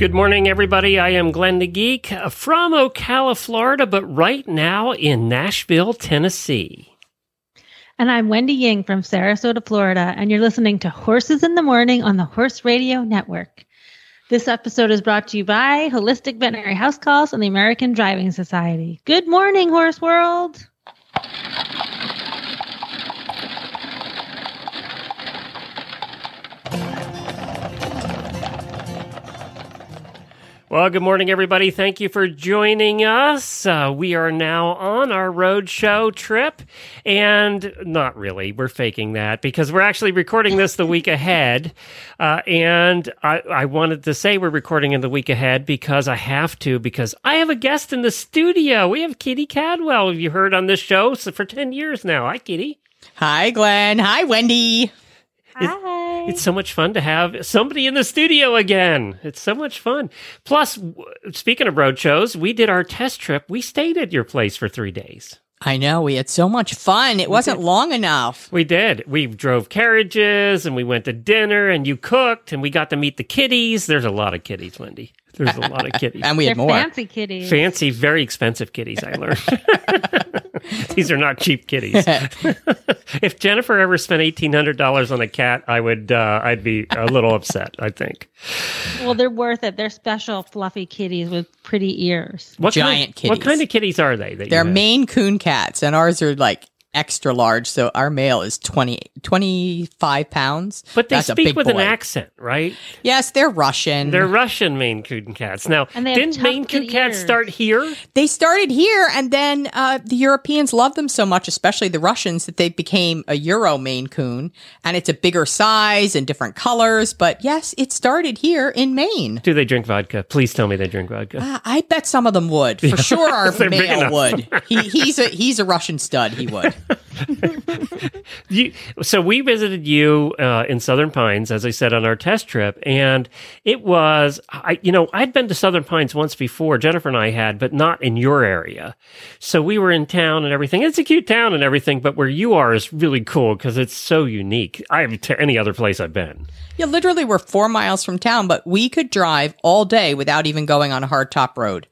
Good morning, everybody. I am Glenn the Geek uh, from Ocala, Florida, but right now in Nashville, Tennessee. And I'm Wendy Ying from Sarasota, Florida, and you're listening to Horses in the Morning on the Horse Radio Network. This episode is brought to you by Holistic Veterinary House Calls and the American Driving Society. Good morning, Horse World. Well, good morning, everybody. Thank you for joining us. Uh, we are now on our road show trip, and not really. We're faking that because we're actually recording this the week ahead. Uh, and I, I wanted to say we're recording in the week ahead because I have to, because I have a guest in the studio. We have Keady Cadwell, have you heard on this show for 10 years now. Hi, Keady. Hi, Glenn. Hi, Wendy. Hi. It's so much fun to have somebody in the studio again. It's so much fun. Plus, w- speaking of road shows, we did our test trip. We stayed at your place for three days. I know we had so much fun. It wasn't long enough. We did. We drove carriages and we went to dinner and you cooked and we got to meet the kitties. There's a lot of kitties, Wendy. There's a lot of kitties. And we They're more. fancy kitties. Fancy, very expensive kitties, I learned. These are not cheap kitties. if Jennifer ever spent eighteen hundred dollars on a cat, I would uh, I'd be a little upset, I think. Well, they're worth it. They're special, fluffy kitties with pretty ears. What Giant kind, What kitties. kind of kitties are they? That They're have? Maine Coon cats, and ours are like extra large. So our male is 20, 25 pounds. But they That's a speak big with an accent, right? Yes, they're Russian. They're Russian Maine Coon cats. Now, And they have didn't Maine tufted Coon cats start here? they started here, and then uh, the Europeans loved them so much, especially the Russians, that they became a Euro Maine Coon, and it's a bigger size and different colors. But yes, it started here in Maine. Do they drink vodka? Please tell me they drink vodka. Uh, I bet some of them would. For sure, our They're male would. He, he's a he's a Russian stud. He would. You, so we visited you uh, in Southern Pines, as I said on our test trip, and it was, I, you know, I'd been to Southern Pines once before. Jennifer and I had, but not in your area. So we were in town and everything. It's a cute town and everything, but where you are is really cool because it's so unique. I to any other place I've been. Yeah, literally, we're four miles from town, but we could drive all day without even going on a hard top road.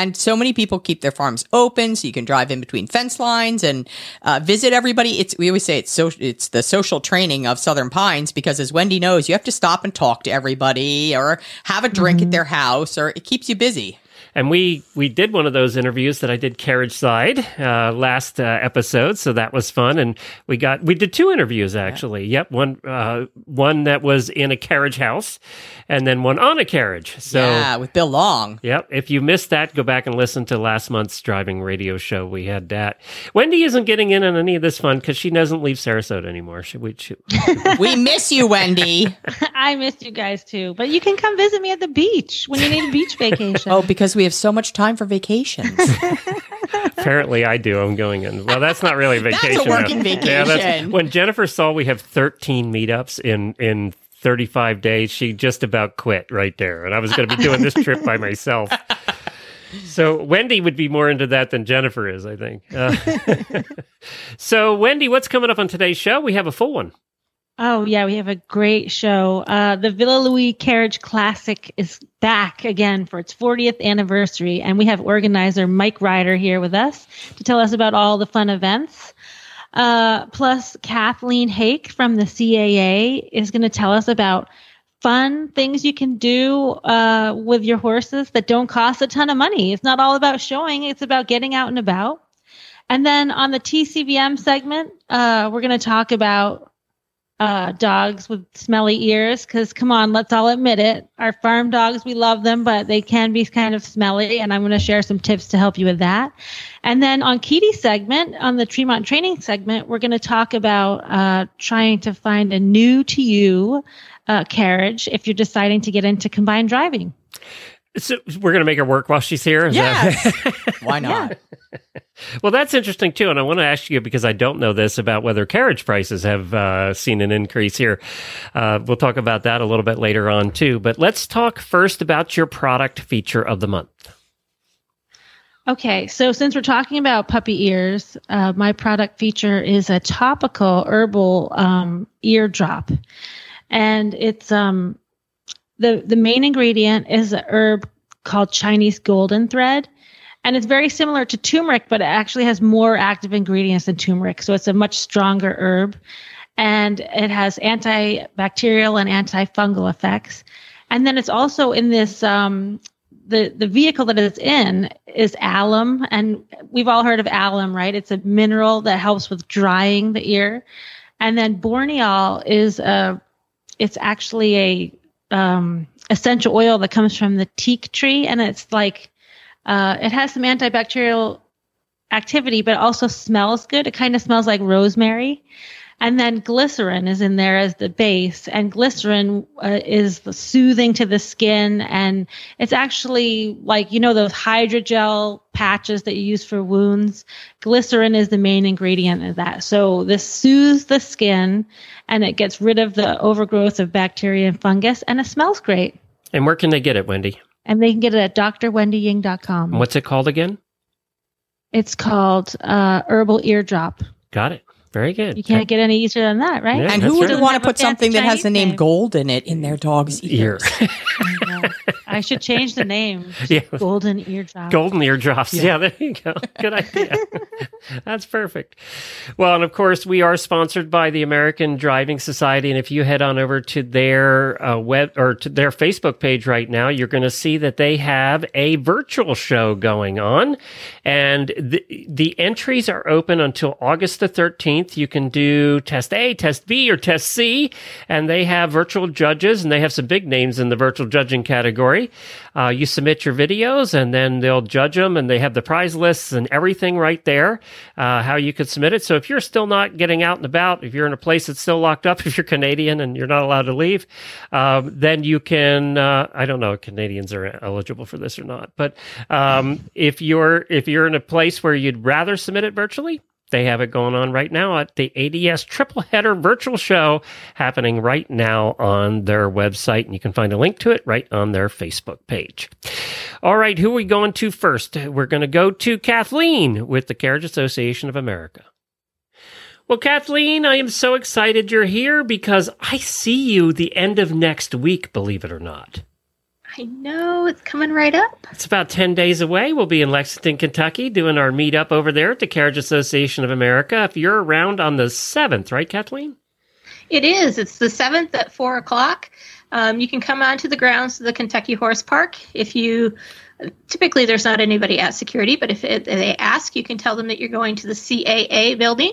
And so many people keep their farms open, so you can drive in between fence lines and uh, visit everybody. It's we always say it's so it's the social training of Southern Pines because, as Wendy knows, you have to stop and talk to everybody or have a drink at their house, or it keeps you busy. And we we did one of those interviews that I did carriage side uh, last uh, episode, so that was fun. And we got we did two interviews actually. Yep, one uh, one that was in a carriage house, and then one on a carriage. So. yeah, with Bill Long. Yep. If you missed that, go back and listen to last month's driving radio show. We had that. Wendy isn't getting in on any of this fun because she doesn't leave Sarasota anymore. She, we, she, We miss you, Wendy. I missed you guys too, but you can come visit me at the beach when you need a beach vacation. Oh, because we have so much time for vacations. apparently, I do. I'm going in. Well, that's not really a That's a vacation. though. working Yeah, that's- vacation. when Jennifer saw we have 13 meetups in in 35 days, she just about quit right there. And I was going to be doing this trip by myself. So Wendy would be more into that than Jennifer is, I think. Uh, so Wendy, what's coming up on today's show? We have a full one. Oh yeah, we have a great show. Uh, the Villa Louis Carriage Classic is back again for its 40th anniversary, and we have organizer Mike Rider here with us to tell us about all the fun events. Uh, plus, Kathleen Hake from the CAA is going to tell us about fun things you can do uh, with your horses that don't cost a ton of money. It's not all about showing; it's about getting out and about. And then on the TCVM segment, uh, we're going to talk about uh, dogs with smelly ears because come on let's all admit it. Our farm dogs we love them but they can be kind of smelly and i'm going to share some tips to help you with that. And then on Keady's segment on the tremont training segment we're going to talk about uh, trying to find a new to you uh, carriage if you're deciding to get into combined driving So we're going to make her work while she's here. Is that- Why not? well, that's interesting too, and I want to ask you because I don't know this about whether carriage prices have uh, seen an increase here. Uh, we'll talk about that a little bit later on too. But let's talk first about your product feature of the month. Okay, so since we're talking about puppy ears, uh, my product feature is a topical herbal um, ear drop, and it's um, the the main ingredient is a herb called Chinese golden thread, and it's very similar to turmeric, but it actually has more active ingredients than turmeric, so it's a much stronger herb, and it has antibacterial and antifungal effects, and then it's also in this um, the the vehicle that it's in is alum. And we've all heard of alum right? It's a mineral that helps with drying the ear. And then borneol is a it's actually a um, essential oil that comes from the teak tree. And it's like uh, it has some antibacterial activity but also smells good. It kind of smells like rosemary and then glycerin is in there as the base and glycerin uh, is the soothing to the skin and it's actually like you know those hydrogel patches that you use for wounds glycerin is the main ingredient of that so this soothes the skin and it gets rid of the overgrowth of bacteria and fungus and it smells great And where can they get it, Wendy? and they can get it at drwendyying.com What's it called again? it's called uh, herbal eardrop Got it. Very good. you can't get any easier than that right Yeah. And who wouldn't want to put something that fancy has the name name. gold in it in their dog's ear. ears? I should change the name. Yeah. Golden eardrop. Golden eardrops. Yeah. there you go. Good idea. That's perfect. Well, and of course, we are sponsored by the American Driving Society. And if you head on over to their uh, web or to their Facebook page right now, you're going to see that they have a virtual show going on. And the, the entries are open until August the 13th. You can do test A, test B, or test C. And they have virtual judges, and they have some big names in the virtual judging category. Uh, you submit your videos, and then they'll judge them, and they have the prize lists and everything right there, uh, how you could submit it. So if you're still not getting out and about, if you're in a place that's still locked up, if you're Canadian and you're not allowed to leave, um, then you can. Uh, I don't know if Canadians are eligible for this or not, but um, if you're if you're in a place where you'd rather submit it virtually, they have it going on right now at the ADS Triple Header Virtual Show happening right now on their website. And you can find a link to it right on their Facebook page. All right, who are we going to first? We're going to go to Kathleen with the Carriage Association of America. Well, Kathleen, I am so excited you're here because I see you the end of next week, believe it or not. I know it's coming right up. It's about 10 days away. We'll be in Lexington, Kentucky doing our meetup over there at the Carriage Association of America. If you're around on the 7th, right, Kathleen? It is. It's the seventh at four o'clock. Um, you can come onto the grounds of the Kentucky Horse Park. If you typically there's not anybody at security, but if it, they ask, you can tell them that you're going to the CAA building,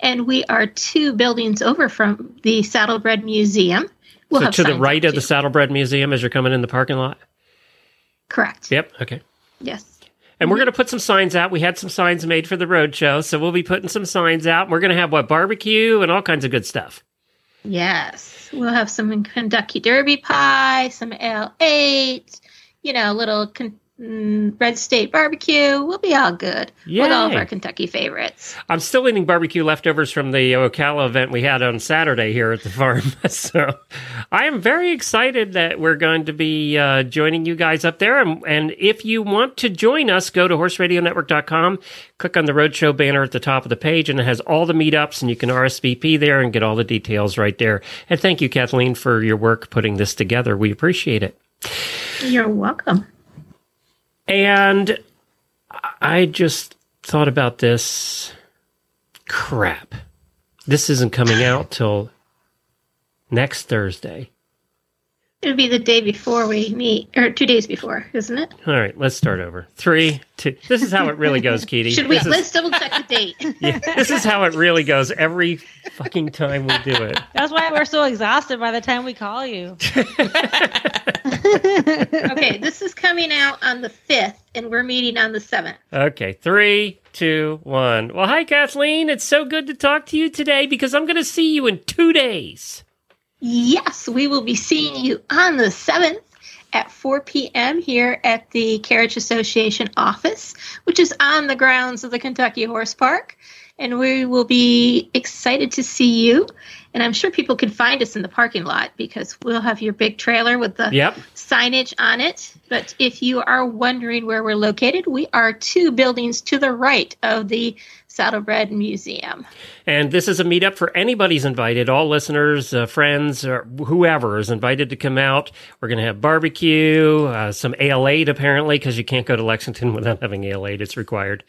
and we are two buildings over from the Saddlebred Museum. We'll so to the right of the. Saddlebred Museum as you're coming in the parking lot? Correct. Yep. Okay. Yes. And we're mm-hmm. going to put some signs out. We had some signs made for the road show, so we'll be putting some signs out. We're going to have what barbecue and all kinds of good stuff. Yes. We'll have some Kentucky Derby pie, some Ale-8, you know, a little con- mm, Red State barbecue. We'll be all good with all of our Kentucky favorites. I'm still eating barbecue leftovers from the Ocala event we had on Saturday here at the farm. so I am very excited that we're going to be uh, joining you guys up there. And, and if you want to join us, go to horseradionetwork.com, click on the Roadshow banner at the top of the page, and it has all the meetups, and you can RSVP there and get all the details right there. And thank you, Kathleen, for your work putting this together. We appreciate it. You're welcome. And I just thought about this. Crap. This isn't coming out till next Thursday. It'll be the day before we meet, or two days before, isn't it? All right, let's start over. Three, two. This is how it really goes, Keady. Should we? This Let's double check the date. yeah, this is how it really goes every fucking time we do it. That's why we're so exhausted by the time we call you. okay, this is coming out on the 5th, and we're meeting on the 7th. Okay, three, two, one. Well, hi, Kathleen. It's so good to talk to you today because I'm going to see you in two days. Yes, we will be seeing you on the 7th at 4 p.m. here at the Carriage Association office, which is on the grounds of the Kentucky Horse Park. And we will be excited to see you. And I'm sure people can find us in the parking lot because we'll have your big trailer with the Yep. signage on it. But if you are wondering where we're located, we are two buildings to the right of the Saddlebred Museum. And this is a meetup for anybody's invited. All listeners, uh, friends, or whoever is invited to come out. We're going to have barbecue, uh, some Ale-8 apparently, because you can't go to Lexington without having Ale-8. It's required.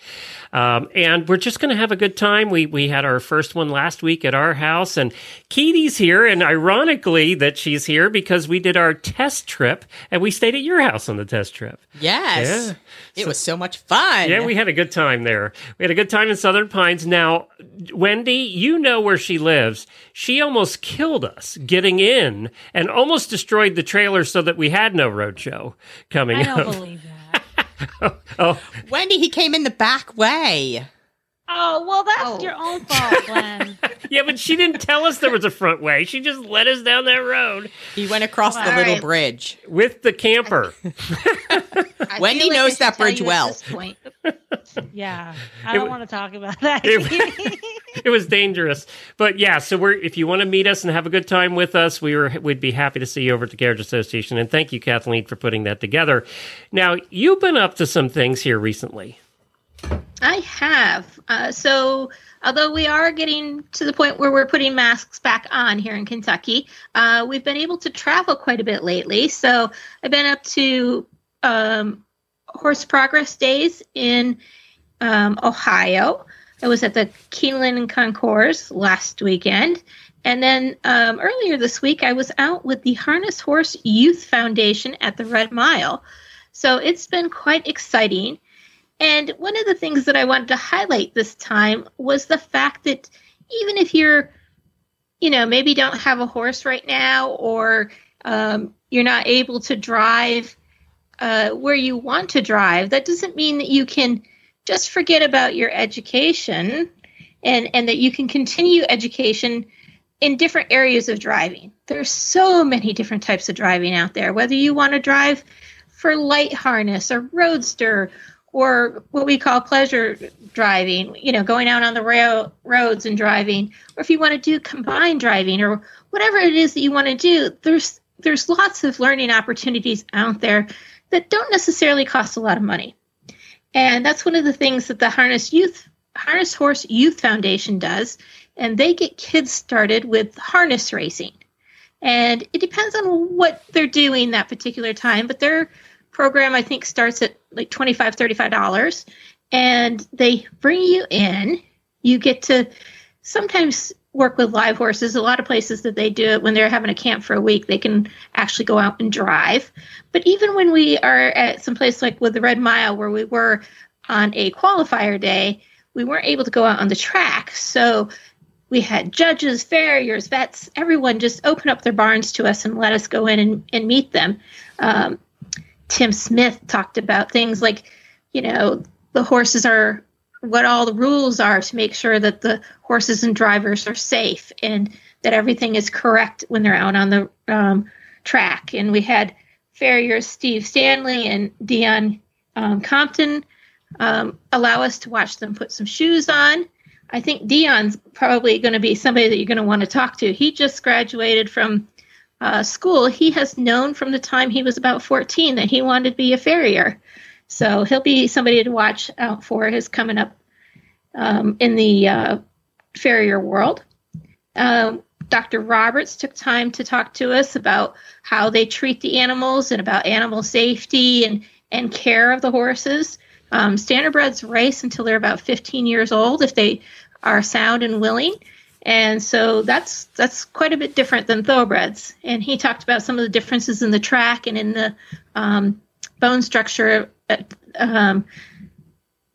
Um, and we're just going to have a good time. We we had our first one last week at our house, and Keady's here. And ironically, that she's here because we did our test trip, and we stayed at your house on the test trip. Yes. Yeah. It was so much fun. Yeah, we had a good time there. We had a good time in Southern Pines. Now, Wendy, you know where she lives. She almost killed us getting in and almost destroyed the trailer so that we had no roadshow coming I don't up. believe that. Oh, oh, Wendy, he came in the back way. Oh well, that's Oh. your own fault, Glenn. yeah, but she didn't tell us there was a front way. She just led us down that road He went across the little right. bridge. with the camper. I Wendy like knows that bridge well. Yeah, I It don't w- want to talk about that. It- it was dangerous. But yeah, so we're if you want to meet us and have a good time with us, we were we'd be happy to see you over at the Carriage Association. And thank you, Kathleen, for putting that together. Now you've been up to some things here recently. I have. Uh, so, although we are getting to the point where we're putting masks back on here in Kentucky, uh, we've been able to travel quite a bit lately. So, I've been up to um, Horse Progress Days in um, Ohio. I was at the Keeneland and Concours last weekend. And then um, earlier this week, I was out with the Harness Horse Youth Foundation at the Red Mile. So it's been quite exciting. And one of the things that I wanted to highlight this time was the fact that even if you're, you know, maybe don't have a horse right now or um, you're not able to drive uh, where you want to drive, that doesn't mean that you can just forget about your education and, and that you can continue education in different areas of driving. There's so many different types of driving out there, whether you want to drive for light harness or roadster or what we call pleasure driving, you know, going out on the rail roads and driving, or if you want to do combined driving or whatever it is that you want to do, there's there's lots of learning opportunities out there that don't necessarily cost a lot of money. And that's one of the things that the Harness Youth Harness Horse Youth Foundation does, and they get kids started with harness racing. And it depends on what they're doing that particular time, but their program I think starts at like 25 $35 and they bring you in. You get to sometimes work with live horses. A lot of places that they do it when they're having a camp for a week, they can actually go out and drive. But even when we are at some place like with the Red Mile where we were on a qualifier day, we weren't able to go out on the track. So we had judges, farriers, vets, everyone just open up their barns to us and let us go in and, and meet them. Um, Tim Smith talked about things like, you know, the horses are what all the rules are to make sure that the horses and drivers are safe and that everything is correct when they're out on the um, track. And we had farriers Steve Stanley and Dion um, Compton um, allow us to watch them put some shoes on. I think Dion's probably going to be somebody that you're going to want to talk to. He just graduated from uh, school. He has known from the time he was about 14 that he wanted to be a farrier. So he'll be somebody to watch out for. His coming up um, in the uh, farrier world. Um, Dr. Roberts took time to talk to us about how they treat the animals and about animal safety and, and care of the horses. Um, standardbreds race until they're about 15 years old if they are sound and willing. And so that's that's quite a bit different than thoroughbreds. And he talked about some of the differences in the track and in the um, bone structure um,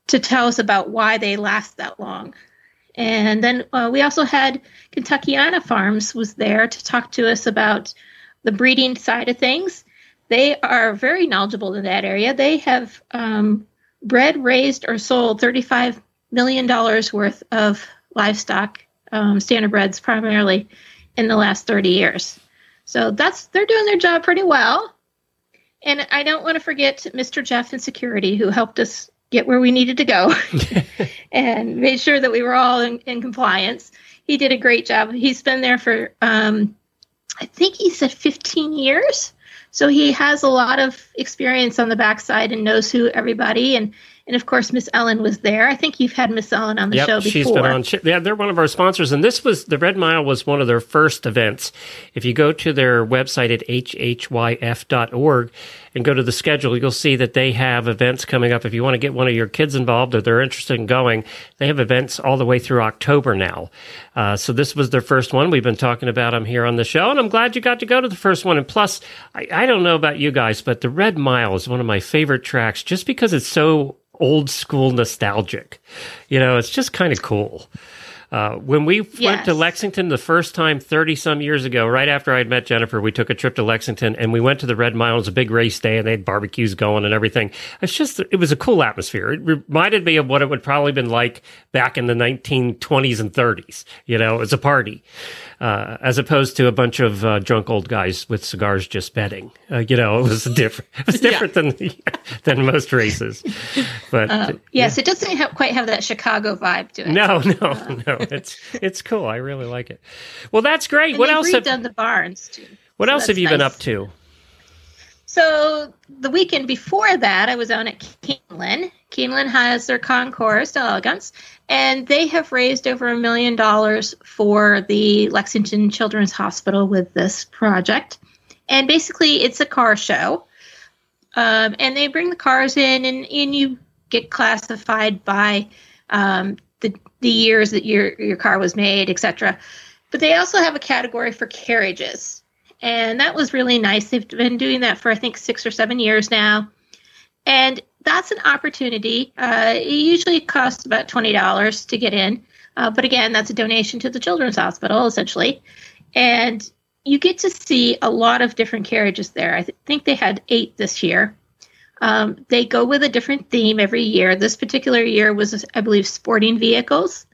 to tell us about why they last that long. And then uh, we also had Kentuckiana Farms was there to talk to us about the breeding side of things. They are very knowledgeable in that area. They have um, bred, raised, or sold $35 million worth of livestock, um, standardbreds primarily, in the last 30 years. So that's they're doing their job pretty well. And I don't want to forget Mr. Jeff in security who helped us get where we needed to go and made sure that we were all in, in compliance. He did a great job. He's been there for, um, I think he said 15 years. So he has a lot of experience on the backside and knows who everybody and and of course Miss Ellen was there. I think you've had Miss Ellen on the yep, show before. she's been on. Yeah, they're one of our sponsors, and this was the Red Mile was one of their first events. If you go to their website at hhyf.org and go to the schedule, you'll see that they have events coming up. If you want to get one of your kids involved or they're interested in going, they have events all the way through October now. Uh, so this was their first one. We've been talking about them here on the show, and I'm glad you got to go to the first one. And plus, I, I don't know about you guys, but the Red Mile is one of my favorite tracks just because it's so old school nostalgic. You know, it's just kind of cool. Uh, when we yes. went to Lexington the first time 30 some years ago, right after I had met Jennifer, we took a trip to Lexington and we went to the Red Mile. It was a big race day and they had barbecues going and everything. It's just, it was a cool atmosphere. It reminded me of what it would probably been like back in the 1920s and 30s. You know, it was a party uh, as opposed to a bunch of uh, drunk old guys with cigars just betting. Uh, you know, it was different. It was different yeah. than than most races. But uh, yes, yeah. it doesn't have, quite have that Chicago vibe to it. No, no, uh, no. It's it's cool. I really like it. Well, that's great. And what else? Have done the barns too? What so else have you nice. been up to? So the weekend before that, I was on at Keeneland. Keeneland has their concours d'elegance, and they have raised over a million dollars for the Lexington Children's Hospital with this project. And basically, it's a car show. Um, and they bring the cars in, and, and you get classified by um, the, the years that your, your car was made, etc. But they also have a category for carriages. And that was really nice. They've been doing that for, I think, six or seven years now. And that's an opportunity. Uh, it usually costs about $20 to get in. Uh, but again, that's a donation to the Children's Hospital, essentially. And you get to see a lot of different carriages there. I th- think they had eight this year. Um, they go with a different theme every year. This particular year was, I believe, sporting vehicles.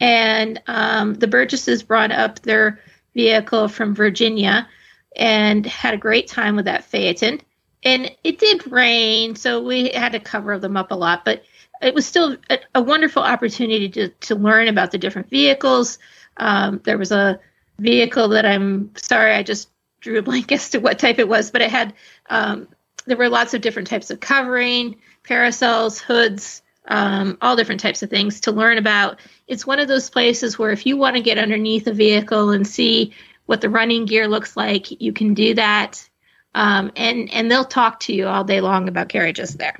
And um, the Burgesses brought up their vehicle from Virginia and had a great time with that Phaeton and it did rain, so we had to cover them up a lot, but it was still a, a wonderful opportunity to, to learn about the different vehicles. Um, there was a vehicle that I'm sorry, I just drew a blank as to what type it was, but it had, um, there were lots of different types of covering, parasols, hoods, um, all different types of things to learn about. It's one of those places where if you want to get underneath a vehicle and see what the running gear looks like, you can do that um, and and they'll talk to you all day long about carriages there.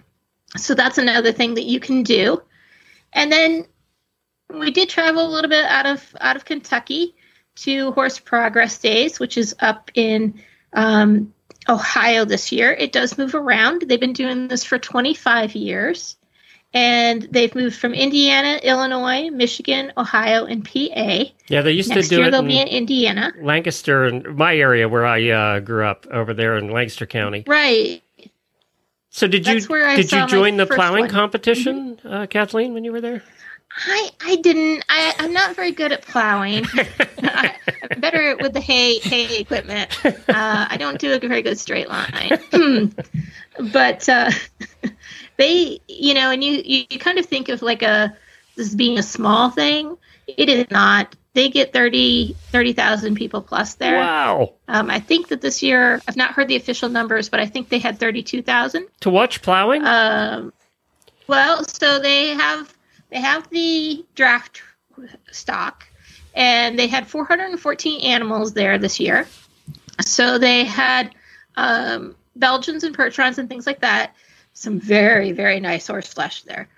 So that's another thing that you can do. And then we did travel a little bit out of out of Kentucky to Horse Progress Days, which is up in um, Ohio this year. It does move around. They've been doing this for 25 years and they've moved from Indiana, Illinois, Michigan, Ohio, and PA. Yeah, they used Next to do year it. They'll in be in Indiana, Lancaster, and my area where I uh, grew up over there in Lancaster County. Right. So did you did you join the plowing one. competition, mm-hmm. uh, Kathleen, when you were there? I I didn't. I I'm not very good at plowing. I, am better with the hay hay equipment. Uh, I don't do a very good straight line. but uh, they, you know, and you, you, kind of think of like a this being a small thing. It is not. They get 30 30,000 people plus there. Wow. Um, I think that this year, I've not heard the official numbers, but I think they had 32,000 to watch plowing. Um, well, so they have they have the draft stock, and they had 414 animals there this year. So they had um, Belgians and Percherons and things like that some very very nice horse flesh there.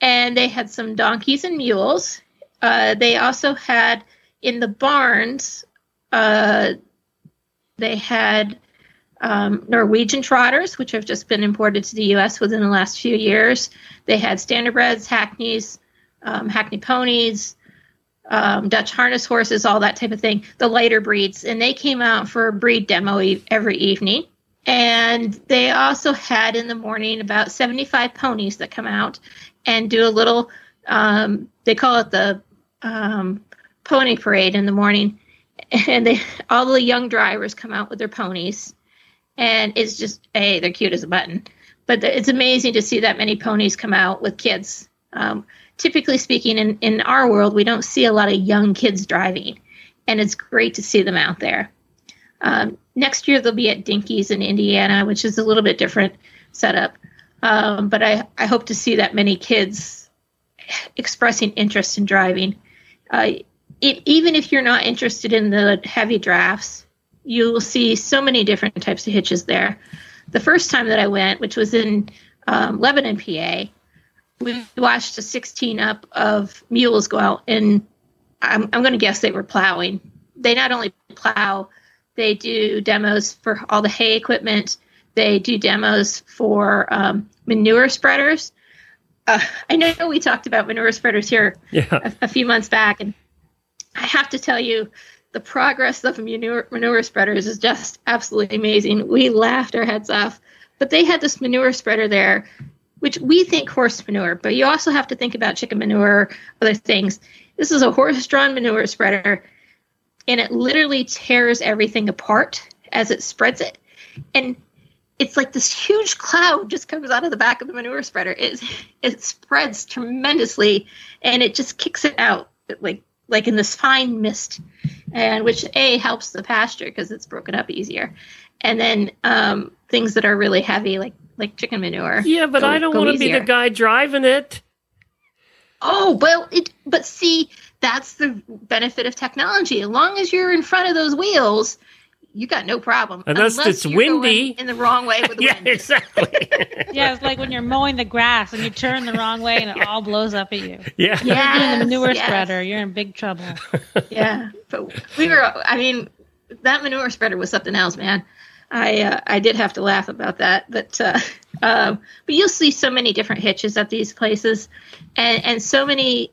And they had some donkeys and mules. Uh, they also had in the barns uh, they had um, norwegian trotters which have just been imported to the us within the last few years. They had standardbreds hackneys um, hackney ponies um, dutch harness horses all that type of thing the lighter breeds. And they came out for a breed demo e- every evening and they also had in the morning about 75 ponies that come out and do a little, um, they call it the um, pony parade in the morning. And they, all the young drivers come out with their ponies and it's just a they're cute as a button. But it's amazing to see that many ponies come out with kids. Um, typically speaking, in in our world, we don't see a lot of young kids driving, and it's great to see them out there. Um, next year they'll be at Dinky's in Indiana, which is a little bit different setup. Um, but I, I hope to see that many kids expressing interest in driving. Uh, it, even if you're not interested in the heavy drafts, you will see so many different types of hitches there. The first time that I went, which was in um, Lebanon, PA, we watched a 16 up of mules go out, and I'm, I'm going to guess they were plowing. They not only plow, they do demos for all the hay equipment. They do demos for um, manure spreaders. Uh, I know we talked about manure spreaders here Yeah. a, a few months back, and I have to tell you, the progress of manure, manure spreaders is just absolutely amazing. We laughed our heads off, but they had this manure spreader there, which we think horse manure, but you also have to think about chicken manure, other things. This is a horse-drawn manure spreader, and it literally tears everything apart as it spreads it, and it's like this huge cloud just comes out of the back of the manure spreader. It it spreads tremendously, and it just kicks it out like like in this fine mist, and which a helps the pasture because it's broken up easier, and then um, things that are really heavy like like chicken manure. Yeah, but go- I don't want to be the guy driving it. Oh well, it but see that's the benefit of technology. As long as you're in front of those wheels, you got no problem. Unless it's you're going windy. in the wrong way with the Yeah, wind. exactly. Yeah, it's like when you're mowing the grass and you turn the wrong way and it all blows up at you. yeah. You're doing the manure yes. spreader. You're in big trouble. yeah, but we were. I mean, that manure spreader was something else, man. I uh, I did have to laugh about that, but uh, um, but you'll see so many different hitches at these places, and and so many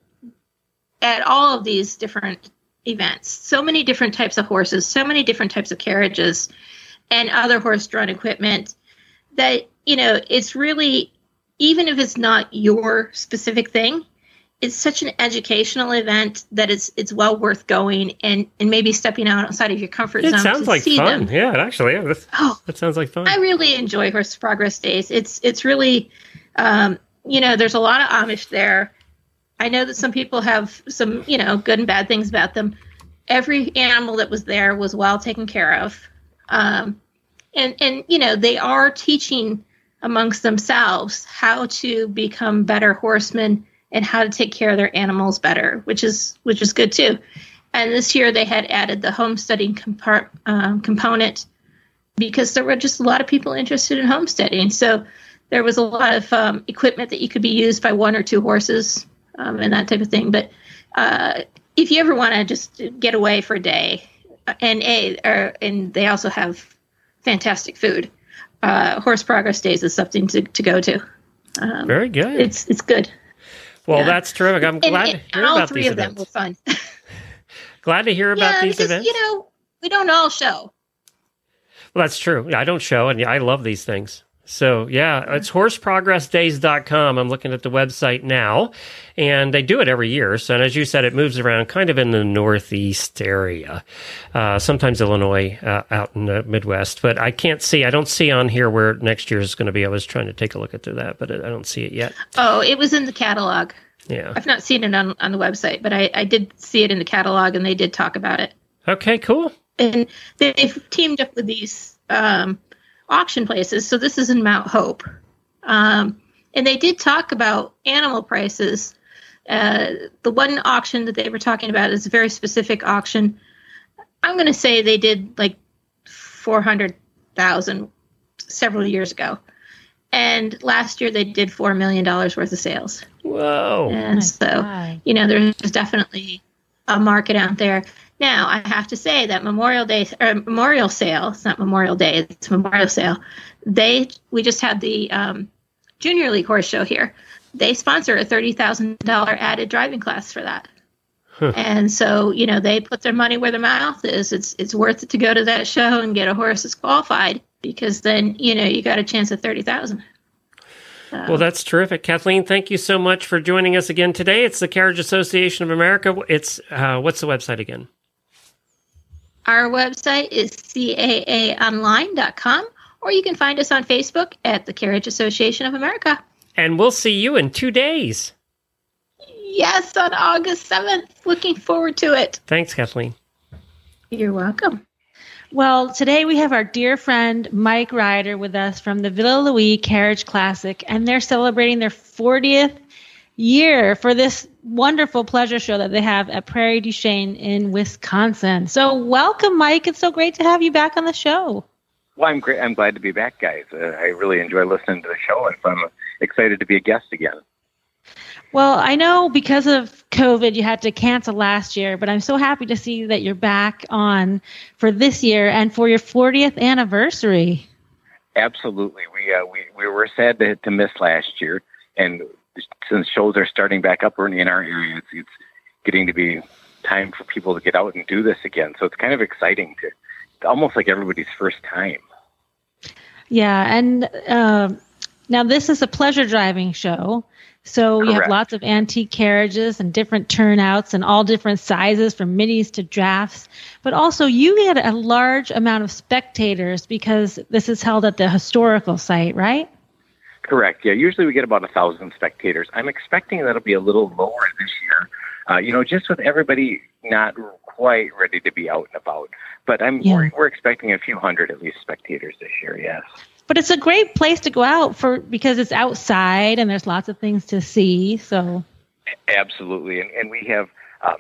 at all of these different events. So many different types of horses, so many different types of carriages, and other horse-drawn equipment. That you know, it's really even if it's not your specific thing, it's such an educational event that it's it's well worth going and and maybe stepping out outside of your comfort It zone sounds to like see fun. them. Yeah, it actually, yeah, Oh, that sounds like fun. I really enjoy Horse Progress Days. It's it's really, um, you know, there's a lot of Amish there. I know that some people have some, you know, good and bad things about them. Every animal that was there was well taken care of, um, and and you know they are teaching amongst themselves how to become better horsemen and how to take care of their animals better, which is which is good too. And this year they had added the homesteading compart- um, component because there were just a lot of people interested in homesteading. So there was a lot of um, equipment that you could be used by one or two horses um, and that type of thing. But uh, if you ever want to just get away for a day, and a or, and they also have fantastic food. Uh, Horse Progress Days is something to, to go to. Um, Very good. it's it's good. well, yeah. that's terrific. I'm And, glad and to hear all about three these of them events. were fun. Glad to hear about yeah, these because events. you know we don't all show. Well, that's true. I don't show, and I love these things. So, yeah, it's horseprogressdays.com. I'm looking at the website now, and they do it every year. So, and as you said, it moves around kind of in the Northeast area, uh, sometimes Illinois, uh, out in the Midwest. But I can't see, I don't see on here where next year is going to be. I was trying to take a look at through that, but I don't see it yet. Oh, it was in the catalog. Yeah. I've not seen it on, on the website, but I, I did see it in the catalog and they did talk about it. Okay, cool. And they've teamed up with these um, auction places. So this is in Mount Hope. Um, and they did talk about animal prices. Uh, the one auction that they were talking about is a very specific auction. I'm going to say they did like 400,000 several years ago. And last year they did $4 million worth of sales. Whoa. And My so, God. you know, there's definitely a market out there. Now, I have to say that Memorial Day or Memorial Sale, it's not Memorial Day, it's Memorial Sale. They we just had the um, Junior League Horse Show here. They sponsor a thirty thousand dollar added driving class for that. And so, you know, they put their money where their mouth is. It's it's worth it to go to that show and get a horse that's qualified because then, you know, you got a chance at thirty thousand. Well, that's terrific. Kathleen, thank you so much for joining us again today. It's the Carriage Association of America. It's, uh, what's the website again? Our website is caaonline.com or you can find us on Facebook at the Carriage Association of America. And we'll see you in two days. Yes, on August 7th. Looking forward to it. Thanks, Kathleen. You're welcome. Well, today we have our dear friend Mike Rider with us from the Villa Louis Carriage Classic, and they're celebrating their 40th year for this wonderful pleasure show that they have at Prairie du Chien in Wisconsin. So, welcome, Mike. It's so great to have you back on the show. Well, I'm great. I'm glad to be back, guys. Uh, I really enjoy listening to the show, and so I'm excited to be a guest again. Well, I know because of COVID, you had to cancel last year, but I'm so happy to see that you're back on for this year and for your 40th anniversary. Absolutely, we uh, we we were sad to, to miss last year, and since shows are starting back up in our area, it's, it's getting to be time for people to get out and do this again. So it's kind of exciting to, almost like everybody's first time. Yeah, and uh, now this is a pleasure driving show. So you have lots of antique carriages and different turnouts and all different sizes from minis to drafts. But also you get a large amount of spectators because this is held at the historical site, right? Correct. Yeah. Usually we get about a thousand spectators. I'm expecting that'll be a little lower this year. Uh, you know, just with everybody not quite ready to be out and about. But I'm Yeah. we're, we're expecting a few hundred at least spectators this year. Yes. But it's a great place to go out for because it's outside and there's lots of things to see. So Absolutely, and, and we have um,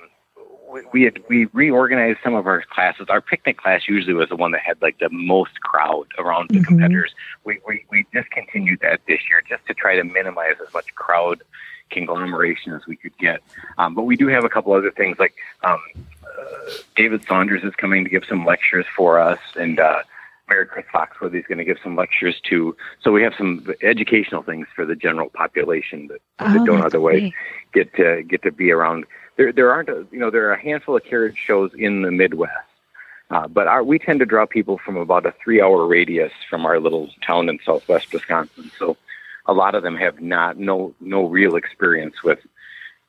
we we, had, we reorganized some of our classes. Our picnic class usually was the one that had like the most crowd around the Mhm. competitors. We, we we discontinued that this year just to try to minimize as much crowd conglomeration as we could get. Um, but we do have a couple other things like um, uh, David Saunders is coming to give some lectures for us, and uh, Mary Chris Foxworthy is going to give some lectures too. So we have some educational things for the general population that, that Oh, don't otherwise great. get to get to be around. There, there aren't, a, you know, there are a handful of carriage shows in the Midwest, uh, but our, we tend to draw people from about a three-hour radius from our little town in Southwest Wisconsin. So, a lot of them have not no no real experience with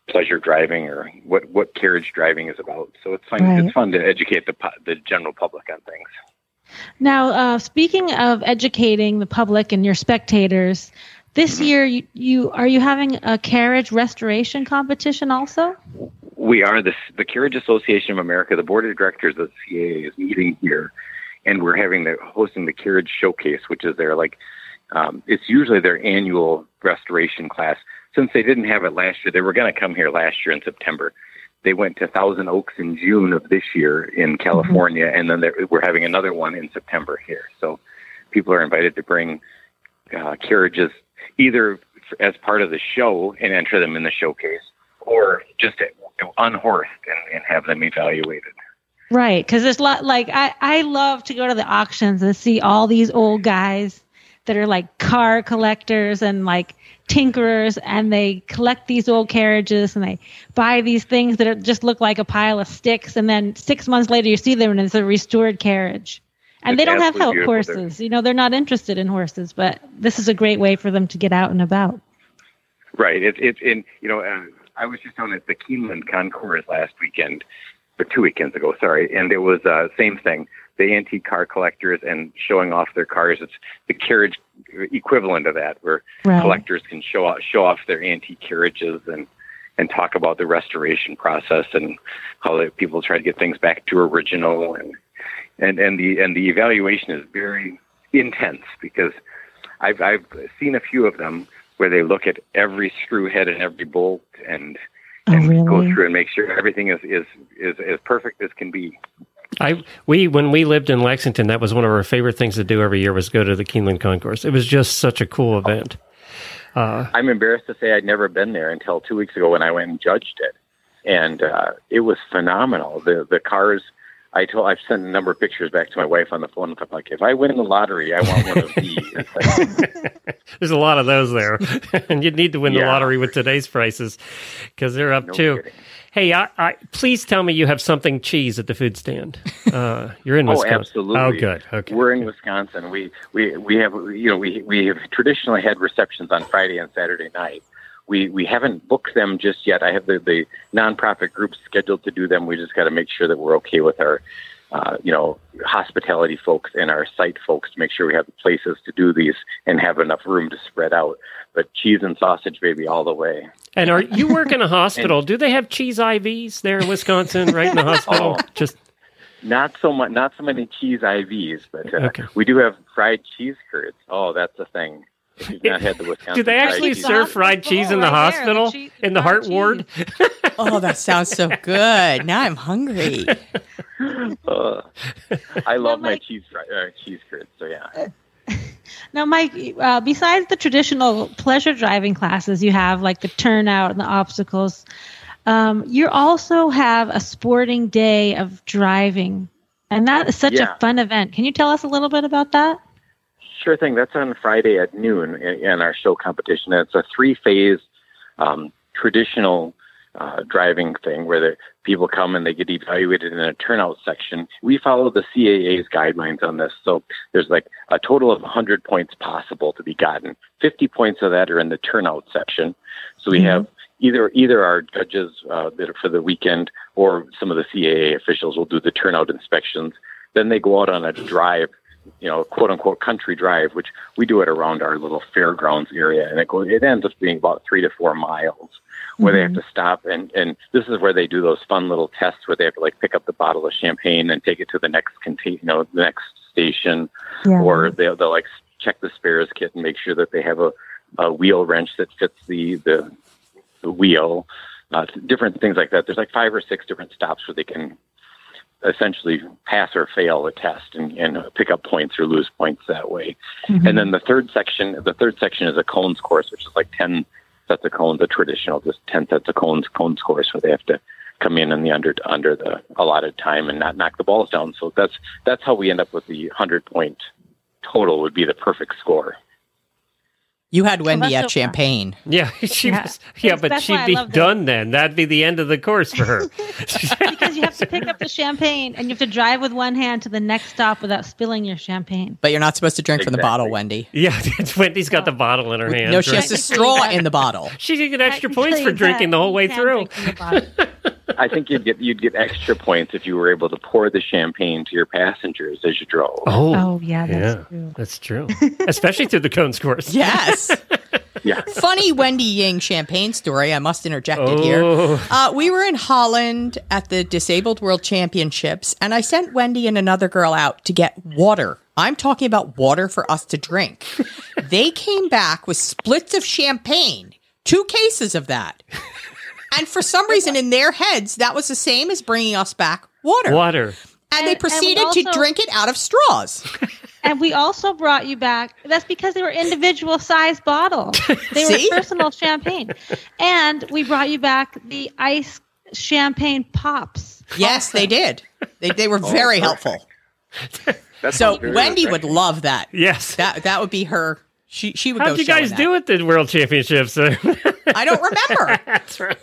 pleasure driving or what what carriage driving is about. So it's fun. Right. It's fun to educate the the general public on things. Now, uh, speaking of educating the public and your spectators, this year you, you are you having a carriage restoration competition also? we are the the Carriage Association of America. The board of directors of the CAA is meeting here, and we're having the hosting the Carriage Showcase, which is their like um, it's usually their annual restoration class. Since they didn't have it last year, they were going to come here last year in September. They went to Thousand Oaks in June of this year in California, and then we're having another one in September here. So people are invited to bring uh, carriages either as part of the show and enter them in the showcase, or just unhorsed and, and have them evaluated. Right, because there's a lot like I I love to go to the auctions and see all these old guys that are like car collectors and like tinkerers and they collect these old carriages and they buy these things that are, just look like a pile of sticks and then six months later you see them and it's a restored carriage and It's they don't have help horses you know they're not interested in horses but this is a great way for them to get out and about Right. It's it's in you know uh, I was just on at the Keeneland Concours last weekend, or two weekends ago, sorry, and it was uh, same thing. The antique car collectors and showing off their cars. It's the carriage equivalent of that, where Right. collectors can show off, show off their antique carriages and and talk about the restoration process and how they, people try to get things back to original and and and the and the evaluation is very intense because I've I've seen a few of them where they look at every screw head and every bolt and Oh, and go through and make sure everything is is is as perfect as can be. I we when we lived in Lexington, that was one of our favorite things to do every year was go to the Keeneland Concours. It was just such a cool event. Uh, I'm embarrassed to say I'd never been there until two weeks ago when I went and judged it, and uh, it was phenomenal. The the cars. I told I've sent a number of pictures back to my wife on the phone. I'm like, if I win the lottery, I want one of these. Like, there's a lot of those there, and you'd need to win the lottery with today's prices because they're up No too. kidding. Hey, I, I, please tell me you have something cheese at the food stand. Uh, you're in Oh, Wisconsin. absolutely. Oh, good. Okay. We're in Wisconsin. We we we have you know we we have traditionally had receptions on Friday and Saturday night. We we haven't booked them just yet. I have the the nonprofit groups scheduled to do them. We just got to make sure that we're okay with our uh, you know, hospitality folks and our site folks to make sure we have the places to do these and have enough room to spread out. But cheese and sausage, baby, all the way. And are you work in a hospital? Do they have cheese IVs there in Wisconsin, right in the hospital? Oh. Just Not so much, not so many cheese IVs, but uh, Okay. we do have fried cheese curds. Oh, that's a thing. If you've not had the Wisconsin, do they actually cheese- serve fried cheese in the Right there, the hospital in the fried heart ward? Oh, that sounds so good. Now I'm hungry. Uh, I love my Mike- cheese fri- uh, cheese curds. So yeah. Now, Mike, uh, besides the traditional pleasure driving classes you have, like the turnout and the obstacles, um, you also have a sporting day of driving. And that is such Yeah. a fun event. Can you tell us a little bit about that? Sure thing. That's on Friday at noon in, in our show competition. It's a three phase um, traditional uh, driving thing where the people come and they get evaluated in a turnout section. We follow the CAA's guidelines on this. So there's like a total of 100 points possible to be gotten. 50 points of that are in the turnout section. So we have either either our judges uh, that are for the weekend or some of the CAA officials will do the turnout inspections. Then they go out on a drive you know, quote unquote country drive, which we do it around our little fairgrounds area, and it goes, it ends up being about three to four miles, where they have to stop, and and this is where they do those fun little tests where they have to like pick up the bottle of champagne and take it to the next contain, you know, the next station, or they'll they'll like check the spares kit and make sure that they have a, a wheel wrench that fits the the, the wheel, uh, different things like that. There's like five or six different stops where they can essentially pass or fail a test and, and pick up points or lose points that way. Mm-hmm. And then the third section, the third section is a cones course, which is like 10 sets of cones, a traditional, just 10 sets of cones, cones course where they have to come in in the under, under the allotted time and not knock the balls down. So that's, that's how we end up with the 100 point total would be the perfect score. You had Wendy that's at so fun. Champagne. Yeah, she Yeah. was. Yeah, That's- but that's she'd be love that. done then. That'd be the end of the course for her. because you have to pick up the champagne and you have to drive with one hand to the next stop without spilling your champagne. But you're not supposed to drink from the bottle, Wendy. yeah, Wendy's got the bottle in her hand. No, she has a straw in the bottle. She could get extra points for drinking the whole way can through. Drink from the bottle. I think you'd get, you'd get extra points if you were able to pour the champagne to your passengers as you drove. Oh, Oh, yeah, that's yeah, true. that's true. Especially through the cones course. Yes. Yeah. Funny Wendy Ying champagne story. I must interject it here. Oh, Uh, we were in Holland at the Disabled World Championships, and I sent Wendy and another girl out to get water. I'm talking about water for us to drink. they came back with splits of champagne, two cases of that. And for some reason, in their heads, that was the same as bringing us back water. water. And, And- they and we proceeded to drink it out of straws. And we also brought you back. That's because they were individual sized bottles. They were personal champagne. And we brought you back the ice champagne pops. Yes, they did. They, they were very oh, helpful. That's So Wendy would love that. Yes. That that would be her. She she would. How'd you guys that. do at the World Championships? I don't remember. That's right.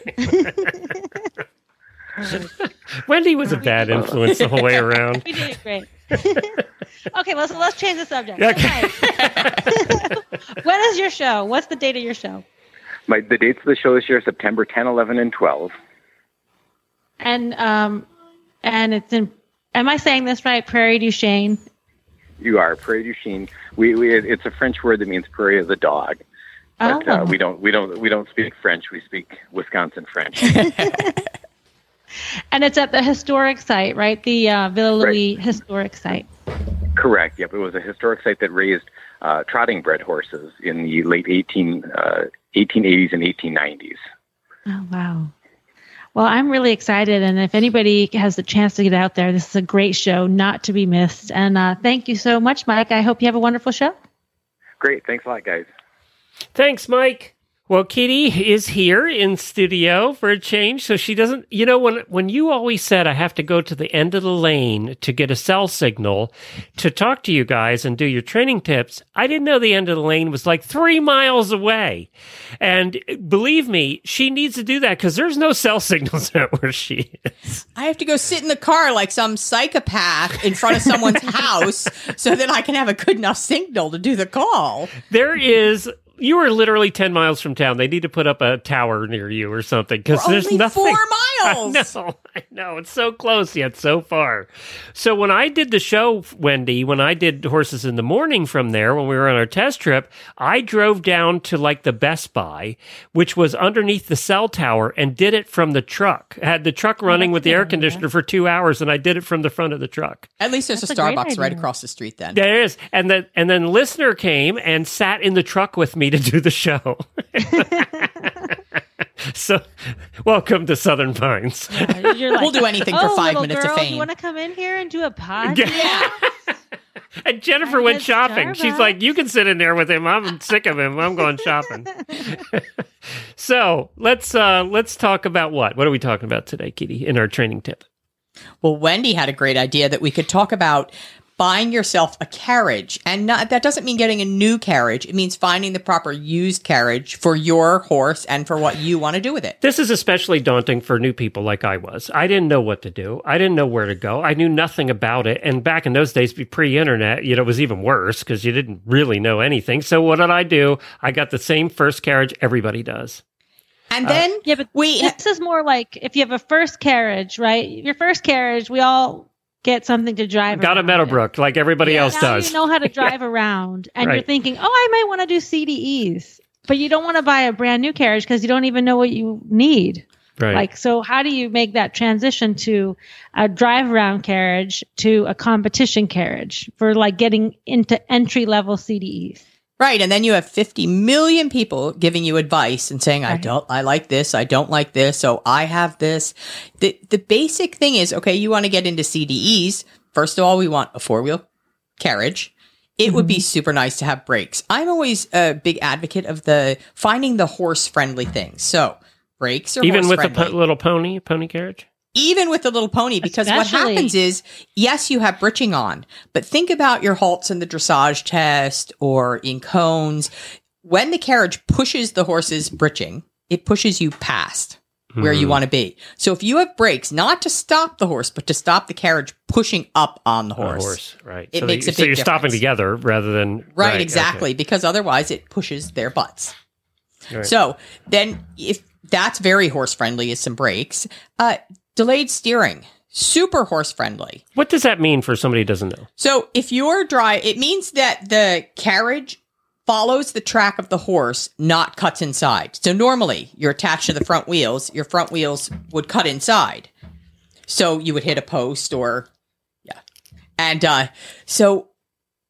Wendy was a bad influence the whole way around. We did great. okay, well, so let's change the subject. Okay. Mike, when is your show? What's the date of your show? My, the dates of the show this year are September 10, 11, and 12. And um, and it's in. Am I saying this right? Prairie du Chien. You are Prairie du Chien. We, we it's a French word that means prairie of the dog. But uh, Oh. we don't we don't we don't speak French. We speak Wisconsin French. And it's at the historic site, right? The uh, Villa Right. Louis historic site. Correct. Yep. It was a historic site that raised uh, trotting bred horses in the late 18, uh, 1880s and 1890s. Oh, wow. Well, I'm really excited. And if anybody has the chance to get out there, this is a great show not to be missed. And uh, thank you so much, Mike. I hope you have a wonderful show. Great. Thanks a lot, guys. Thanks, Mike. Well, Keady is here in studio for a change, so she doesn't. You know, when when you always said I have to go to the end of the lane to get a cell signal to talk to you guys and do your training tips, I didn't know the end of the lane was like three miles away. And believe me, she needs to do that because there's no cell signals out where she is. I have to go sit in the car like some psychopath in front of someone's house so that I can have a good enough signal to do the call. There is. You are literally ten miles from town. They need to put up a tower near you or something because there's nothing. four miles. No, I know. It's so close yet so far. So when I did the show, Wendy, when I did Horses in the Morning from there, when we were on our test trip, I drove down to like the Best Buy, which was underneath the cell tower, and did it from the truck. I had the truck running that's with the air conditioner for two hours, and I did it from the front of the truck. At least there's That's a a Starbucks right across the street then. There is, and then and then listener came and sat in the truck with me to do the show. so, welcome to Southern Pines. You're like, We'll do anything for oh, five little minutes of fame." You want to come in here and do a pod? Yeah. And Jennifer I went guess shopping. She's like, "You can sit in there with him. I'm sick of him. I'm going shopping." so let's uh, let's talk about what? What are we talking about today, Keady? In our training tip. Well, Wendy had a great idea that we could talk about buying yourself a carriage. And not, that doesn't mean getting a new carriage. It means finding the proper used carriage for your horse and for what you want to do with it. This is especially daunting for new people like I was. I didn't know what to do. I didn't know where to go. I knew nothing about it. And back in those days, pre-internet, you know, it was even worse because you didn't really know anything. So what did I do? I got the same first carriage everybody does. And uh, then Yeah, but we this is more like if you have a first carriage, right? Your first carriage, we all get something to drive. Got a around in. Meadowbrook like everybody Yeah. else now does. you know how to drive around, and you're thinking, "Oh, I might want to do CDEs," but you don't want to buy a brand new carriage because you don't even know what you need. right. Like, so how do you make that transition to a drive around carriage to a competition carriage for like getting into entry level CDEs? Right. And then you have 50 million people giving you advice and saying, I don't, I like this. I don't like this. So I have this. The, the basic thing is, okay, you want to get into CDEs. First of all, we want a four wheel carriage. It would be mm-hmm. super nice to have brakes. I'm always a big advocate of the finding the horse friendly things. So brakes are even with a po- little pony, pony carriage. Even with the little pony because what happens is yes you have britching on but think about your halts in the dressage test or in cones when the carriage pushes the horse's britching it pushes you past where you want to be so if you have brakes not to stop the horse but to stop the carriage pushing up on the horse, horse, right? It so makes they- a so you're stopping together rather than right, okay. exactly because otherwise it pushes their butts Right. so then if that's very horse friendly is some brakes uh delayed steering super horse friendly What does that mean for somebody who doesn't know? So if you're dry, it means that the carriage follows the track of the horse, not cuts inside. So normally you're attached to the front wheels, your front wheels would cut inside. So you would hit a post or yeah. And uh so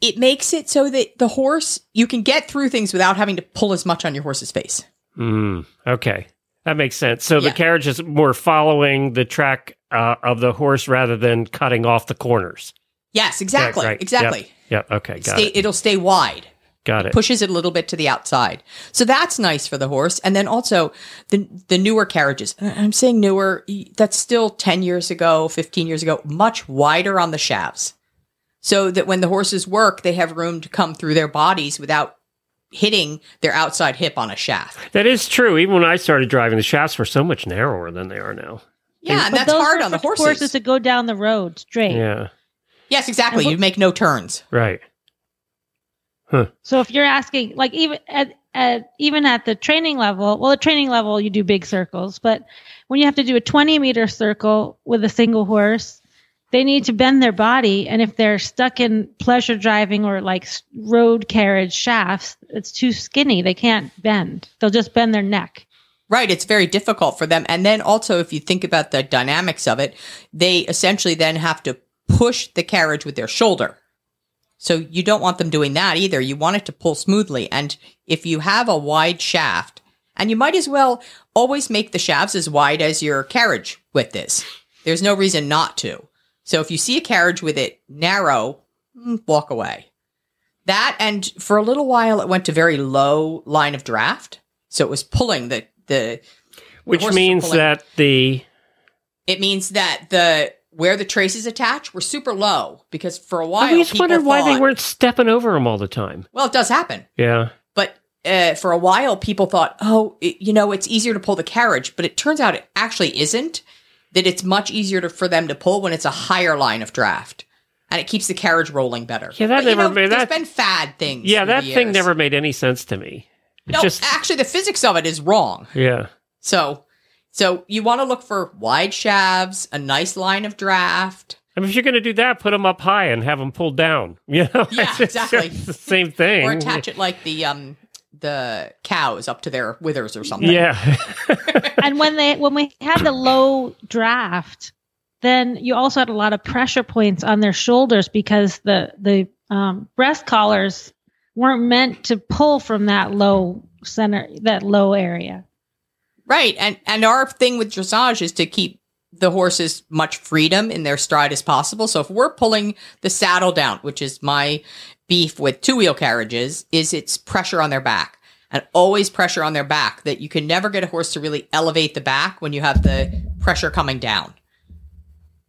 it makes it so that the horse you can get through things without having to pull as much on your horse's face. Mm, okay, that makes sense. So the carriage is more following the track uh, of the horse rather than cutting off the corners. Yes, exactly. Right, right. Exactly. Yep. Okay. Got Stay, it. it'll stay wide. Got it. pushes it a little bit to the outside. So that's nice for the horse. And then also the the newer carriages. I'm saying newer, that's still 10 years ago, 15 years ago, much wider on the shafts. So that when the horses work, they have room to come through their bodies without hitting their outside hip on a shaft. That is true. Even when I started driving, the shafts were so much narrower than they are now. Yeah, and But that's hard on the for horses. Horses to go down the road straight. Yeah. Yes, exactly. And You make no turns. Right. So if you're asking, like even at, at even at the training level, well, at training level you do big circles, but when you have to do a 20 meter circle with a single horse, they need to bend their body, and if they're stuck in pleasure driving or like road carriage shafts, it's too skinny. They can't bend. They'll just bend their neck. Right. It's very difficult for them. And then also, if you think about the dynamics of it, they essentially then have to push the carriage with their shoulder. So you don't want them doing that either. You want it to pull smoothly. And if you have a wide shaft, and you might as well always make the shafts as wide as your carriage width is. There's no reason not to. So if you see a carriage with it narrow, mm, walk away. That and for a little while it went to very low line of draft. So it was pulling the the Which are means that the it means that the where the traces attach were super low because for a while I always people wondered why they weren't stepping over them all the time. Well, it does happen, Yeah. but uh, for a while people thought, oh, it, you know, it's easier to pull the carriage, but it turns out it actually isn't. That it's much easier to, for them to pull when it's a higher line of draft, and it keeps the carriage rolling better. Yeah, that But, you never know, made- There's that- been fad things. Yeah, that thing never made any sense to me. It No, just actually, the physics of it is wrong. yeah. So So you want to look for wide shafts, a nice line of draft. I mean, if you're going to do that, put them up high and have them pulled down. You know, Yeah, It's exactly. the same thing. Or attach it like the um the cows up to their withers or something. Yeah, and when they when we had the low draft, then you also had a lot of pressure points on their shoulders because the the um, breast collars weren't meant to pull from that low center that low area. Right. And and our thing with dressage is to keep the horses much freedom in their stride as possible. So if we're pulling the saddle down, which is my beef with two wheel carriages, is it's pressure on their back. And always pressure on their back that you can never get a horse to really elevate the back when you have the pressure coming down.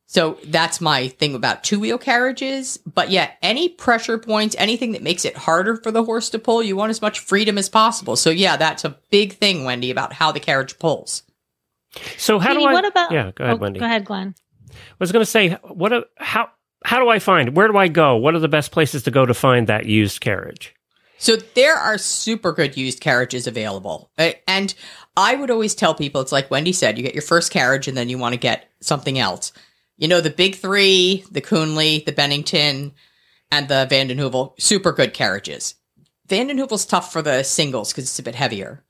So that's my thing about two wheel carriages. But yeah, any pressure points, anything that makes it harder for the horse to pull, you want as much freedom as possible. So yeah, that's a big thing, Wendy, about how the carriage pulls. So how Keady, do I? what about? Yeah, go ahead, oh, Wendy. Go ahead, Glenn. I was going to say, what? A, how? How do I find? Where do I go? What are the best places to go to find that used carriage? So there are super good used carriages available. Uh, And I would always tell people it's like Wendy said, you get your first carriage and then you want to get something else. You know, the big three, the Kuhnle, the Bennington, and the Vanden Heuvel, super good carriages. Vanden Heuvel's tough for the singles because it's a bit heavier.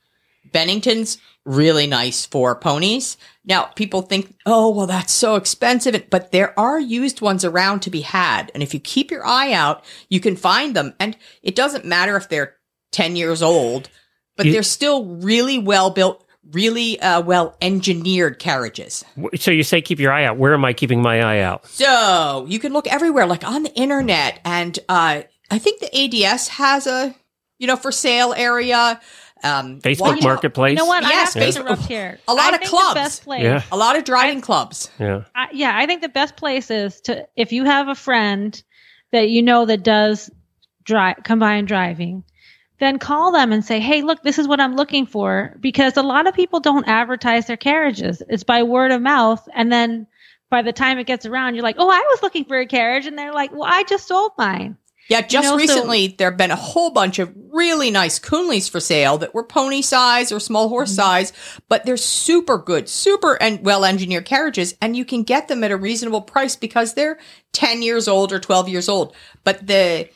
Bennington's really nice for ponies. Now, people think, oh, well, that's so expensive. But there are used ones around to be had. And if you keep your eye out, you can find them. And it doesn't matter if they're 10 years old, but You- they're still really well built, really uh, well engineered carriages. So you say keep your eye out. Where am I keeping my eye out? So you can look everywhere, like on the internet. And uh, I think the ADS has a, you know, for sale area. Um, Facebook watch Marketplace. You know what? Yes, I have to interrupt here. A lot I of clubs. Best place, Yeah. A lot of driving clubs. Yeah. I, yeah, I think the best place is to if you have a friend that you know that does drive combined driving, then call them and say, "Hey, look, this is what I'm looking for." Because a lot of people don't advertise their carriages; it's by word of mouth, and then by the time it gets around, you're like, "Oh, I was looking for a carriage," and they're like, "Well, I just sold mine." Yeah, just know, so- recently there have been a whole bunch of really nice Kuhnles for sale that were pony size or small horse size, but they're super good, super and well engineered carriages, and you can get them at a reasonable price because they're 10 years old or 12 years old. But the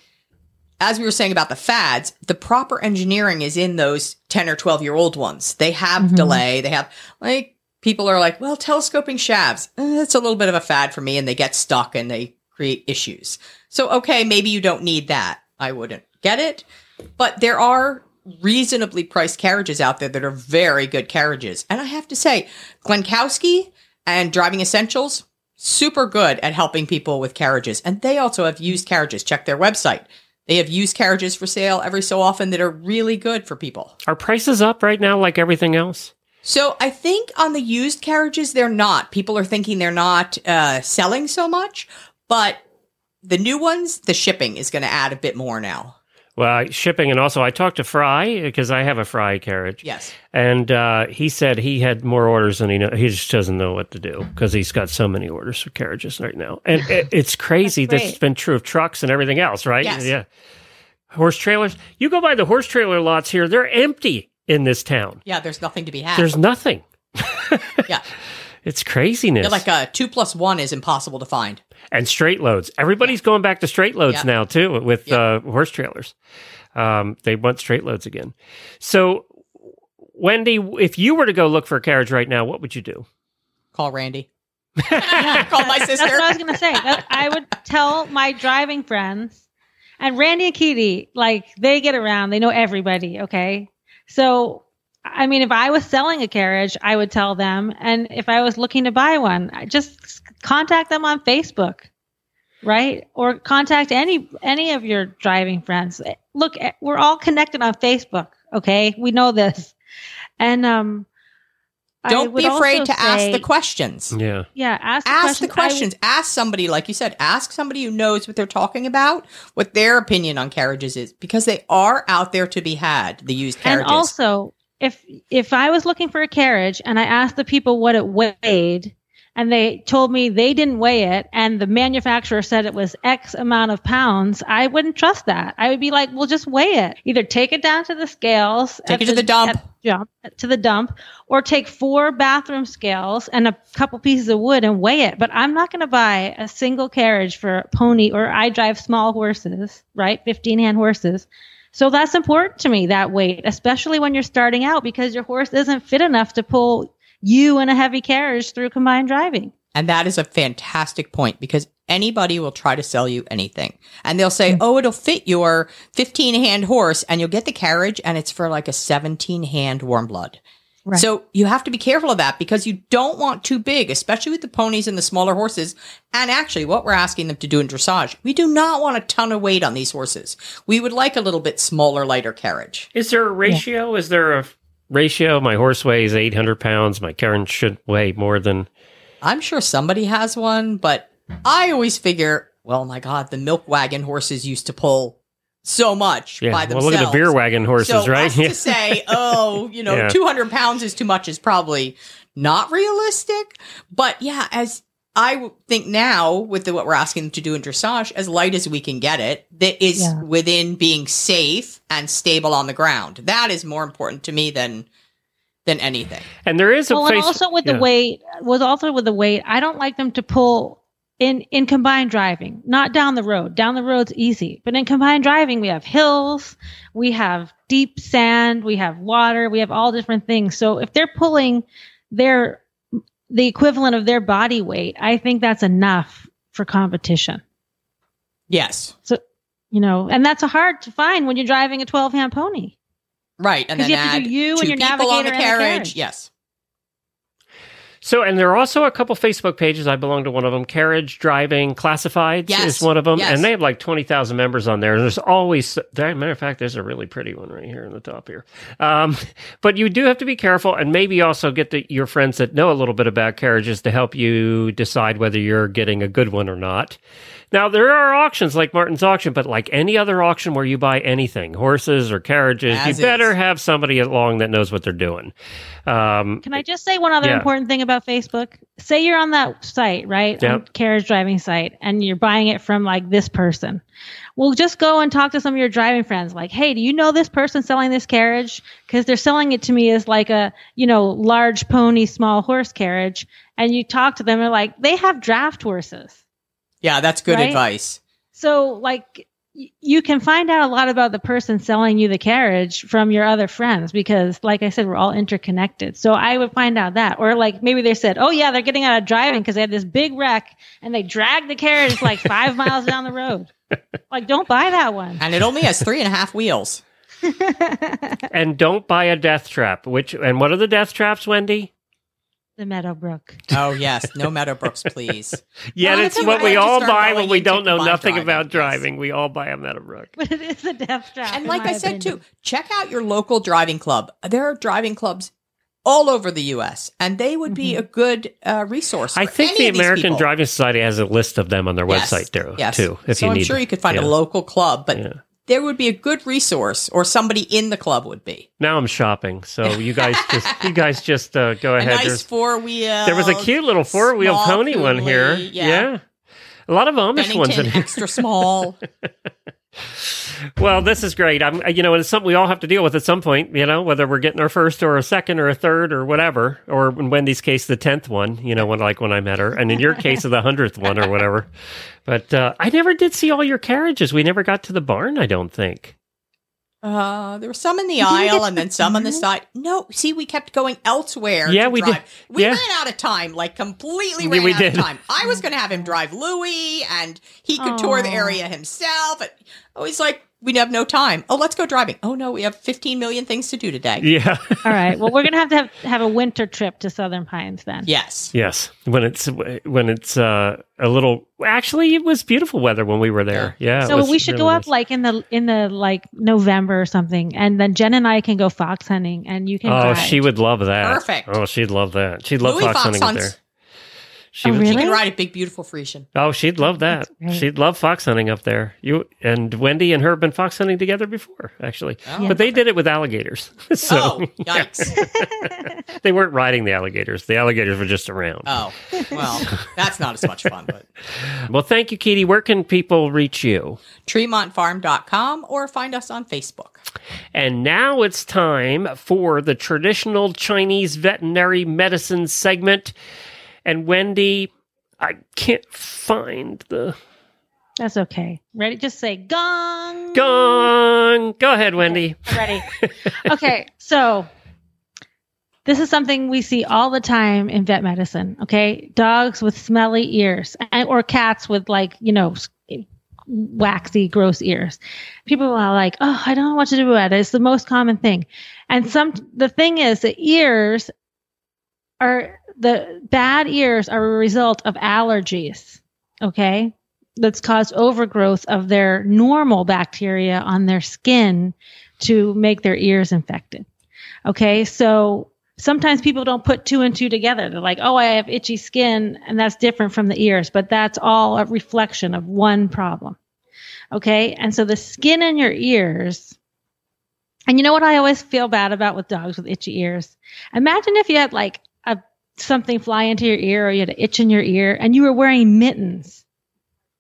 as we were saying about the fads, the proper engineering is in those 10 or 12 year old ones. They have delay, they have like people are like, well, telescoping shafts, eh, it's a little bit of a fad for me, and they get stuck and they create issues. So, okay, maybe you don't need that. I wouldn't get it. But there are reasonably priced carriages out there that are very good carriages. And I have to say, Glenkowski and Driving Essentials, super good at helping people with carriages. And they also have used carriages. Check their website. They have used carriages for sale every so often that are really good for people. Are prices up right now like everything else? So I think on the used carriages, they're not. People are thinking they're not uh, selling so much, but the new ones, the shipping is going to add a bit more now. Well, shipping and also I talked to Fry because I have a Fry carriage. Yes. And uh, he said he had more orders than he know. He just doesn't know what to do because he's got so many orders for carriages right now. And it, it's crazy. That's This has been true of trucks and everything else, right? Yes. Yeah. Horse trailers. You go by the horse trailer lots here; they're empty in this town. Yeah, there's nothing to be had. There's nothing. yeah, It's craziness. They're like a two plus one is impossible to find. and straight loads. Everybody's going back to straight loads Yeah. now too with Yeah. uh, horse trailers. Um, they want straight loads again. So, Wendy, if you were to go look for a carriage right now, what would you do? Call Randy. Call my sister. That's sister. what I was going to say. That, I would tell my driving friends, and Randy and Keady, like they get around. They know everybody. Okay, so I mean, if I was selling a carriage, I would tell them, and if I was looking to buy one, I just contact them on Facebook, right? Or contact any any of your driving friends. Look, we're all connected on Facebook. Okay, we know this, and um. Don't would be afraid also to ask the questions. Yeah. Yeah, ask the Ask the question. I questions. Ask somebody, like you said, ask somebody who knows what they're talking about, what their opinion on carriages is, because they are out there to be had. The used carriages. And also, if if I was looking for a carriage and I asked the people what it weighed, and they told me they didn't weigh it and the manufacturer said it was X amount of pounds, I wouldn't trust that. I would be like, well, just weigh it. Either take it down to the scales, Take it to the dump. at jump to the dump, or take four bathroom scales and a couple pieces of wood and weigh it. But I'm not going to buy a single carriage for a pony or I drive small horses, right? 15 hand horses. So that's important to me, that weight, especially when you're starting out because your horse isn't fit enough to pull you in a heavy carriage through combined driving. And that is a fantastic point because anybody will try to sell you anything. And they'll say, mm. oh, it'll fit your 15 hand horse and you'll get the carriage and it's for like a 17 hand warm blood. Right. So you have to be careful of that because you don't want too big, especially with the ponies and the smaller horses. And actually, what we're asking them to do in dressage, we do not want a ton of weight on these horses. We would like a little bit smaller, lighter carriage. Is there a ratio? Is there a ratio? My horse weighs 800 pounds. My carriage should weigh more than. I'm sure somebody has one, but I always figure, well, my God, the milk wagon horses used to pull so much Yeah. by Well, themselves. look at the beer wagon horses, so right? us to say, oh, you know, Yeah. 200 pounds is too much is probably not realistic. But yeah, as I think now with the, what we're asking them to do in dressage, as light as we can get it, that is Yeah. within being safe and stable on the ground. That is more important to me than than anything. and there is a well, face. and also with yeah. the weight, was also with the weight, I don't like them to pull in in combined driving, not down the road. Down the road's easy, but in combined driving, we have hills, we have deep sand, we have water, we have all different things. So if they're pulling their the equivalent of their body weight, I think that's enough for competition. Yes. So You know, and that's hard to find when you're driving a 12 hand pony. Right. And then you have to do you and your people on the navigator and the carriage. carriage. Yes. So, and there are also a couple Facebook pages. I belong to one of them. Carriage Driving Classifieds Yes, is one of them, yes. and they have like twenty thousand members on there. And there's always, matter of fact, there's a really pretty one right here in the top here. Um, but you do have to be careful, and maybe also get the, your friends that know a little bit about carriages to help you decide whether you're getting a good one or not. Now, there are auctions like Martin's auction, but like any other auction where you buy anything, horses or carriages, As you better have somebody along that knows what they're doing. Um, Can I just say one other Yeah. important thing about Facebook? Say you're on that site, right? On Yep. carriage driving site, and you're buying it from like this person. Well, just go and talk to some of your driving friends. Like, hey, do you know this person selling this carriage? Because they're selling it to me as like a, you know, large pony, small horse carriage. And you talk to them, and they're like, they have draft horses. Yeah, that's good Right? advice. So, like, y- you can find out a lot about the person selling you the carriage from your other friends because, like I said, we're all interconnected. So, I would find out that. Or, like, maybe they said, oh, yeah, they're getting out of driving because they had this big wreck and they dragged the carriage like five miles down the road. Like, don't buy that one. And it only has three and a half wheels. and don't buy a death trap. Which and what are the death traps, Wendy? The Meadowbrook. Oh yes, no Meadowbrooks, please. Yeah, Well, it's what we all buy when we don't know nothing driving, about yes. driving. We all buy a Meadowbrook. But it is a death trap. And like I said opinion. too, check out your local driving club. There are driving clubs all over the U.S. and they would be a good uh, resource. I for think any the of these American people. Driving Society has a list of them on their Yes, website too. Yes. Too, if so you I'm need sure you could find Yeah. a local club, but Yeah. There would be a good resource, or somebody in the club would be Now I'm shopping, so you guys just you guys just uh, go a ahead. nice There's- four wheel. there was a cute little four wheel small pony one here. coulee, Yeah. A lot of Amish ones in here. extra small. Well, this is great. I'm, you know, it's something we all have to deal with at some point. You know, whether we're getting our first or a second or a third or whatever, or in Wendy's case, the tenth one. You know, when like when I met her, and in your case, of the hundredth one or whatever. But uh, I never did see all your carriages. We never got to the barn. I don't think. Uh, there were some in the didn't aisle to and the then some on the side. No, see, we kept going elsewhere. Yeah, to we drive. did. We Yeah. ran out of time, like completely Yeah, ran we out did. of time. I was going to have him drive Louis, and he could tour the area himself. And I was like, we have no time. Oh, let's go driving. Oh no, we have 15 million things to do today. Yeah. All right. Well, we're gonna have to have, have a winter trip to Southern Pines then. Yes. yes. When it's when it's uh, a little. Actually, it was beautiful weather when we were there. Yeah. So we should really go up like in the in the like November or something, and then Jen and I can go fox hunting, and you can. Oh, drive. she would love that. Perfect. Oh, she'd love that. She'd love Louis fox, fox hunting up hunts. there. She Oh, was, She really? can ride a big, beautiful Friesian. Oh, she'd love that. She'd love fox hunting up there. You and Wendy and her have been fox hunting together before, actually. Oh. But they did it with alligators. Oh, so oh, yikes. they weren't riding the alligators. The alligators were just around. Oh, well, that's not as much fun, but Well, thank you, Keady. Where can people reach you? tremontfarm.com or find us on Facebook. And now it's time for the traditional Chinese veterinary medicine segment. And Wendy, I can't find the That's okay. Ready? Just say gong. gong. Go ahead, Wendy. I'm ready. okay, so this is something we see all the time in vet medicine. Okay, dogs with smelly ears, and, or cats with like you know waxy, gross ears. People are like, "Oh, I don't know what to do about it." It's the most common thing, and some. The thing is, the ears are the bad ears are a result of allergies. Okay, that's caused overgrowth of their normal bacteria on their skin to make their ears infected. Okay, so sometimes people don't put two and two together. They're like, oh, I have itchy skin, and that's different from the ears, but that's all a reflection of one problem. Okay, and so the skin in your ears, and you know what I always feel bad about with dogs with itchy ears? Imagine if you had like something fly into your ear or you had an itch in your ear and you were wearing mittens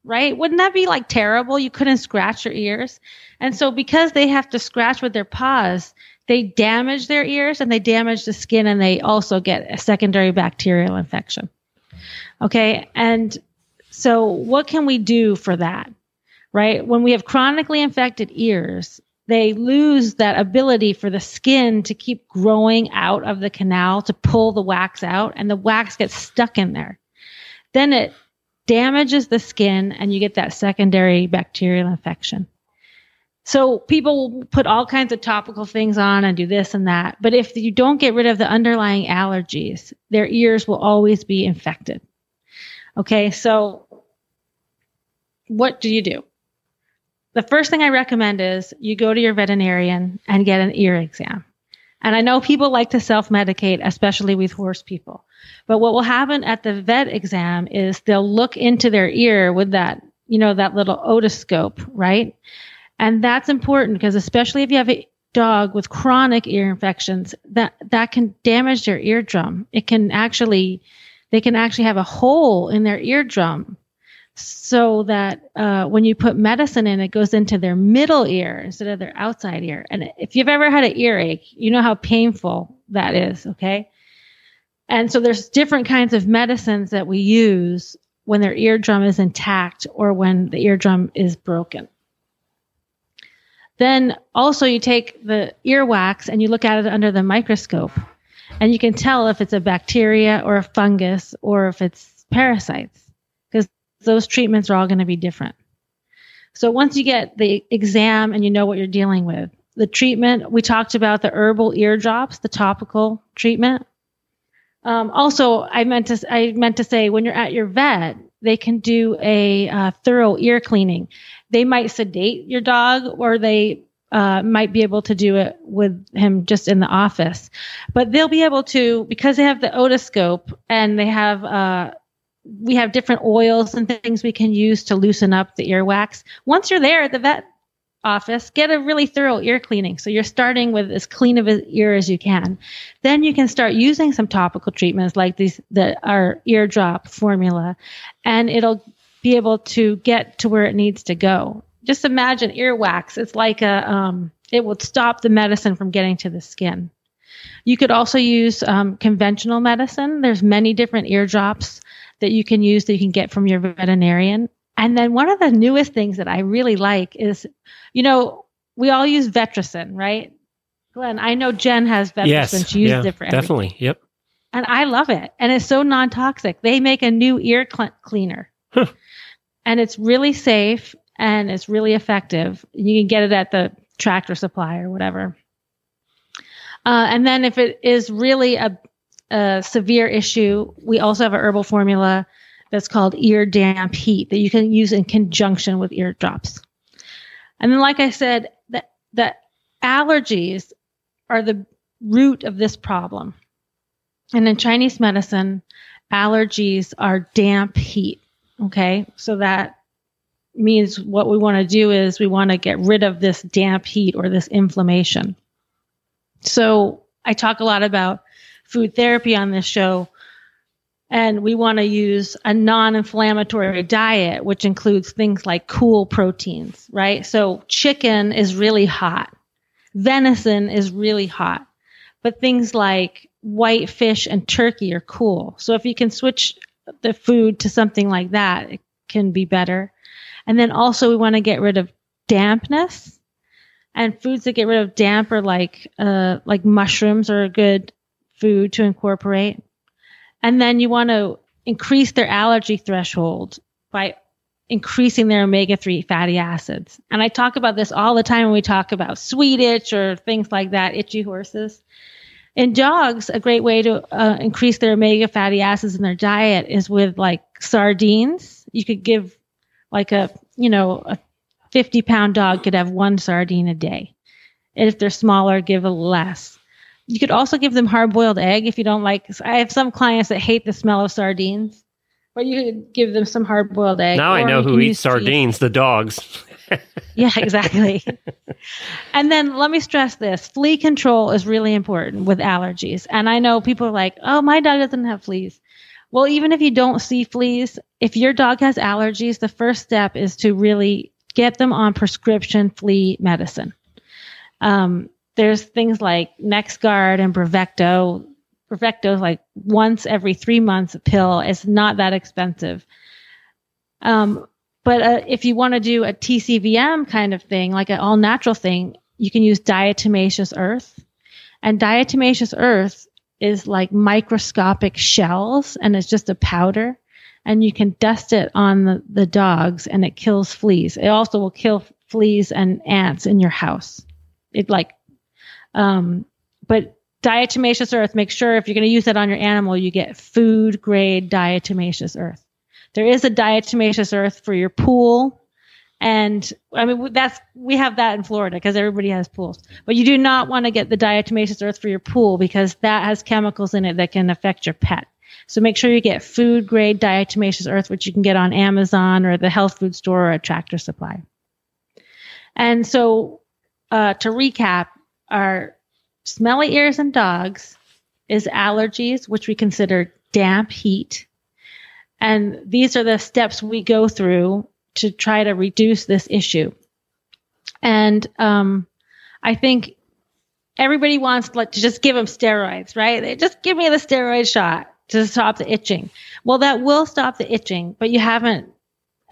right? Wouldn't that be like terrible? You couldn't scratch your ears. And so because they have to scratch with their paws, they damage their ears and they damage the skin and they also get a secondary bacterial infection. Okay. And so what can we do for that? Right? When we have chronically infected ears, they lose that ability for the skin to keep growing out of the canal to pull the wax out and the wax gets stuck in there. Then it damages the skin and you get that secondary bacterial infection. So people put all kinds of topical things on and do this and that. But if you don't get rid of the underlying allergies, their ears will always be infected. Okay, so what do you do? The first thing I recommend is you go to your veterinarian and get an ear exam. And I know people like to self medicate, especially with horse people. But what will happen at the vet exam is they'll look into their ear with that, you know, that little otoscope, right? And that's important because especially if you have a dog with chronic ear infections, that that can damage their eardrum. It can actually they can actually have a hole in their eardrum so that uh, when you put medicine in, it goes into their middle ear instead of their outside ear. And if you've ever had an earache, you know how painful that is, okay? And so there's different kinds of medicines that we use when their eardrum is intact or when the eardrum is broken. Then also you take the earwax and you look at it under the microscope and you can tell if it's a bacteria or a fungus or if it's parasites those treatments are all going to be different. So once you get the exam and you know what you're dealing with, the treatment, we talked about the herbal ear drops, the topical treatment. Um, also, I meant to I meant to say when you're at your vet, they can do a uh, thorough ear cleaning. They might sedate your dog, or they uh, might be able to do it with him just in the office. But they'll be able to because they have the otoscope and they have uh, we have different oils and things we can use to loosen up the earwax. Once you're there at the vet office, get a really thorough ear cleaning. So you're starting with as clean of an ear as you can. Then you can start using some topical treatments like these, the our eardrop formula, and it'll be able to get to where it needs to go. Just imagine earwax. It's like a, um, it will stop the medicine from getting to the skin. You could also use um, conventional medicine. There's many different eardrops that you can use that you can get from your veterinarian. And then one of the newest things that I really like is, you know, we all use Vetericyn, right? Glenn, I know Jen has Vetericyn. yes, she uses yeah, it for everything. definitely. Yep. And I love it. And it's so non toxic. They make a new ear cl- cleaner. Huh. And it's really safe and it's really effective. You can get it at the tractor supply or whatever. Uh, and then if it is really a, a severe issue, we also have a herbal formula that's called ear damp heat that you can use in conjunction with ear drops. And then, like I said, that the allergies are the root of this problem. And in Chinese medicine, allergies are damp heat. Okay. So that means what we want to do is we want to get rid of this damp heat or this inflammation. So I talk a lot about food therapy on this show. And we want to use a non inflammatory diet, which includes things like cool proteins, right? So chicken is really hot. Venison is really hot. But things like white fish and turkey are cool. So if you can switch the food to something like that, it can be better. And then also we want to get rid of dampness. And foods that get rid of damp are like uh, like mushrooms are a good food to incorporate. And then you want to increase their allergy threshold by increasing their omega 3 fatty acids. And I talk about this all the time when we talk about sweet itch or things like that, itchy horses. In dogs, a great way to uh, increase their omega fatty acids in their diet is with like sardines. You could give like a, you know, a 50 pound dog could have one sardine a day. And if they're smaller, give a less. You could also give them hard boiled egg if you don't like. I have some clients that hate the smell of sardines, but you could give them some hard boiled egg. Now I know who eats use cheese. sardines, the dogs. Yeah, exactly. and then let me stress this flea control is really important with allergies. And I know people are like, oh, my dog doesn't have fleas. Well, even if you don't see fleas, if your dog has allergies, the first step is to really get them on prescription flea medicine. Um, there's things like NexGard and Bravecto. Bravecto is like once every three months a pill. It's not that expensive. Um, but uh, if you want to do a TCVM kind of thing, like an all natural thing, you can use diatomaceous earth. And diatomaceous earth is like microscopic shells and it's just a powder. And you can dust it on the, the dogs and it kills fleas. It also will kill fleas and ants in your house. It like, um, but diatomaceous earth, make sure if you're going to use that on your animal, you get food grade diatomaceous earth. There is a diatomaceous earth for your pool. And I mean, that's, we have that in Florida because everybody has pools. But you do not want to get the diatomaceous earth for your pool because that has chemicals in it that can affect your pet. So make sure you get food grade diatomaceous earth, which you can get on Amazon or the health food store or a tractor supply. And so, uh, to recap, our smelly ears in dogs is allergies, which we consider damp heat. And these are the steps we go through to try to reduce this issue. And um, I think everybody wants like to just give them steroids, right? They just give me the steroid shot to stop the itching. Well, that will stop the itching, but you haven't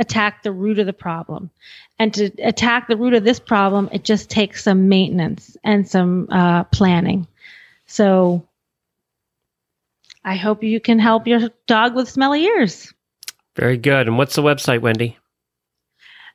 attacked the root of the problem. And to attack the root of this problem, it just takes some maintenance and some uh, planning. So I hope you can help your dog with smelly ears. Very good. And what's the website, Wendy?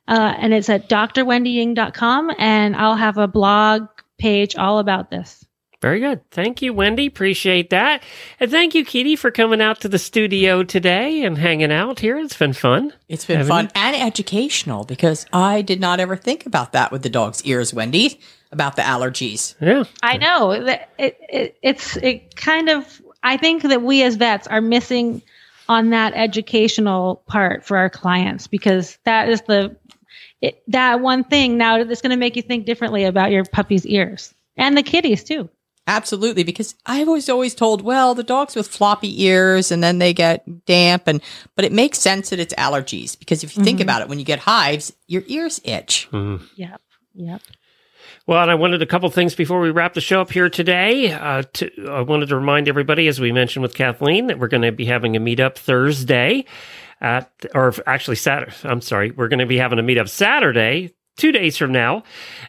Uh, and it's at drwendyying.com, and I'll have a blog page all about this. Very good. Thank you, Wendy. Appreciate that. And thank you, Keady, for coming out to the studio today and hanging out here. It's been fun. It's been Haven't fun you? and educational because I did not ever think about that with the dog's ears, Wendy, about the allergies. Yeah. I know that it, it it's it kind of I think that we as vets are missing on that educational part for our clients because that is the it, that one thing now that's going to make you think differently about your puppy's ears and the kitties too. Absolutely, because I was always told, well, the dogs with floppy ears and then they get damp and but it makes sense that it's allergies because if you think about it, when you get hives, your ears itch. Yep. Yep. Well, and I wanted a couple things before we wrap the show up here today. Uh, to, I wanted to remind everybody, as we mentioned with Kathleen, that we're going to be having a meetup Thursday at, or actually Saturday. I'm sorry, we're going to be having a meetup Saturday, two days from now,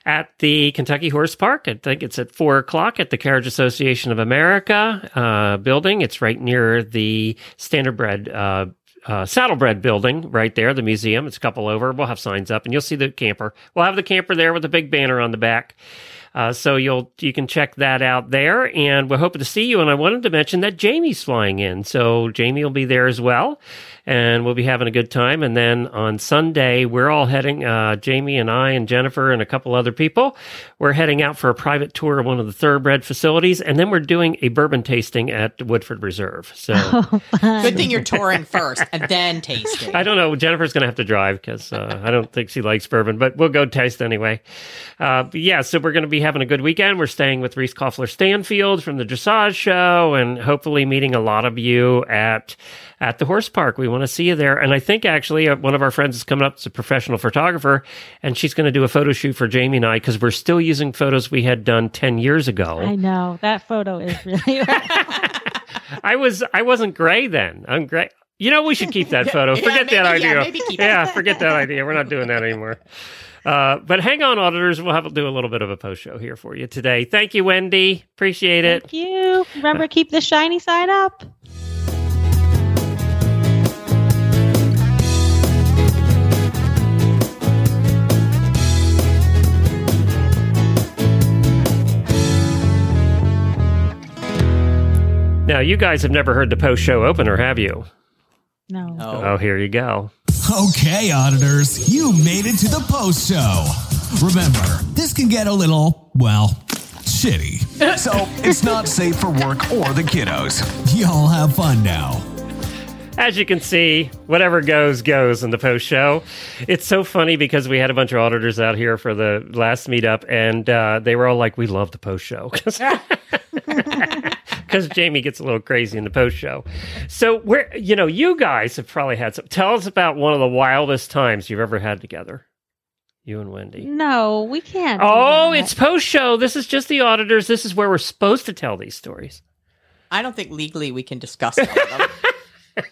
at the Kentucky Horse Park. I think it's at four o'clock at the Carriage Association of America uh, building. It's right near the Standardbred uh, uh, Saddlebred building right there, the museum. It's a couple over. We'll have signs up and you'll see the camper. We'll have the camper there with a big banner on the back. Uh, so you'll you can check that out there, and we're hoping to see you. And I wanted to mention that Jamie's flying in, so Jamie will be there as well, and we'll be having a good time. And then on Sunday, we're all heading. Uh, Jamie and I and Jennifer and a couple other people, we're heading out for a private tour of one of the thoroughbred facilities, and then we're doing a bourbon tasting at Woodford Reserve. So. Good thing you're touring first and then tasting. I don't know. Jennifer's going to have to drive because uh, I don't think she likes bourbon, but we'll go taste anyway. Uh, but yeah, so we're going to be having a good weekend. We're staying with Reese Koffler Stanfield from the Dressage Show, and hopefully meeting a lot of you at at the horse park. We want to see you there. And I think actually uh, one of our friends is coming up. It's a professional photographer, and she's going to do a photo shoot for Jamie and I because we're still using photos we had done ten years ago. I know that photo is really. I was I wasn't gray then. I'm gray. You know, we should keep that photo. Yeah, Forget that maybe- yeah, idea. it. Yeah, forget that idea. We're not doing that anymore. Uh, but hang on, auditors. We'll have to do a little bit of a post show here for you today. Thank you, Wendy. Appreciate it. Thank you. Remember, keep the shiny side up. Now, you guys have never heard the post show opener, have you? No. Oh. Oh, here you go. Okay, auditors, you made it to the post show. Remember, this can get a little, well, shitty. So it's not safe for work or the kiddos. Y'all have fun now. As you can see, whatever goes, goes in the post show. It's so funny because we had a bunch of auditors out here for the last meetup, and uh, they were all like, We love the post show. Because Jamie gets a little crazy in the post show. So, where, you know, you guys have probably had some. Tell us about one of the wildest times you've ever had together, you and Wendy. No, we can't. Oh, it's post show. This is just the auditors. This is where we're supposed to tell these stories. I don't think legally we can discuss all of them.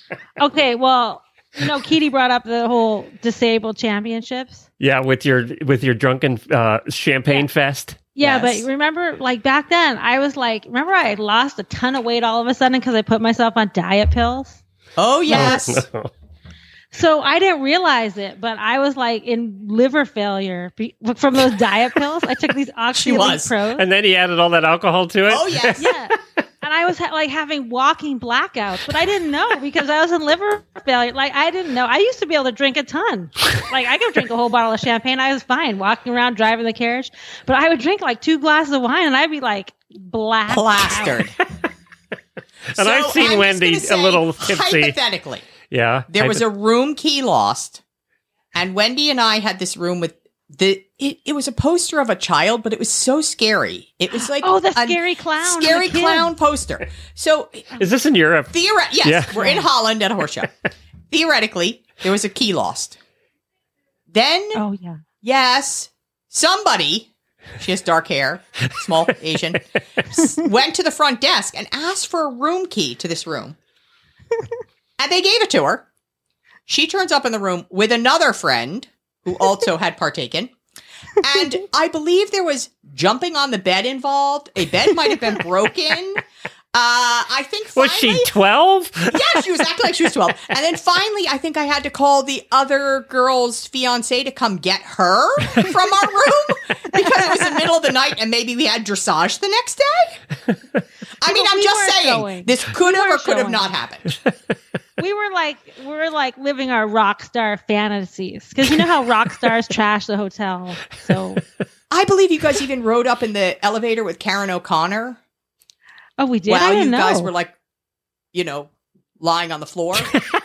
okay. Well, you know, Keady brought up the whole disabled championships. Yeah, with your with your drunken uh, champagne fest. Yeah, Yes. but remember, like back then, I was like, remember, I lost a ton of weight all of a sudden because I put myself on diet pills. Oh, yes. So I didn't realize it, but I was like in liver failure be- from those diet pills. I took these She pros. And then he added all that alcohol to it. Oh, yes. yeah. And I was ha- like having walking blackouts, but I didn't know because I was in liver failure. Like I didn't know. I used to be able to drink a ton. Like I could drink a whole bottle of champagne. I was fine walking around driving the carriage, but I would drink like two glasses of wine and I'd be like black. Plastered. And I've seen I'm Wendy gonna a little tipsy. Hypothetically, Yeah. there I- was a room key lost, and Wendy and I had this room with the. It, it was a poster of a child, but it was so scary. It was like Oh, the a scary clown scary clown poster. So Is this in Europe? theoretically, yes, Yeah. we're in Holland at a horse show. Theoretically, there was a key lost. Then Oh yeah. Yes, somebody, she has dark hair, small Asian, went to the front desk and asked for a room key to this room. and they gave it to her. She turns up in the room with another friend who also had partaken. And I believe there was jumping on the bed involved. A bed might have been broken. Uh, I think Was finally, she 12? yeah, she was acting like she was 12. And then finally, I think I had to call the other girl's fiance to come get her from our room because it was the middle of the night and maybe we had dressage the next day. I mean, Well, I'm we just saying going. this could We have or weren't could have not happened. We were like we were like living our rock star fantasies because you know how rock stars trash the hotel. So I believe you guys even rode up in the elevator with Karen O'Connor oh, we did. Wow, you know. guys were like, you know, lying on the floor.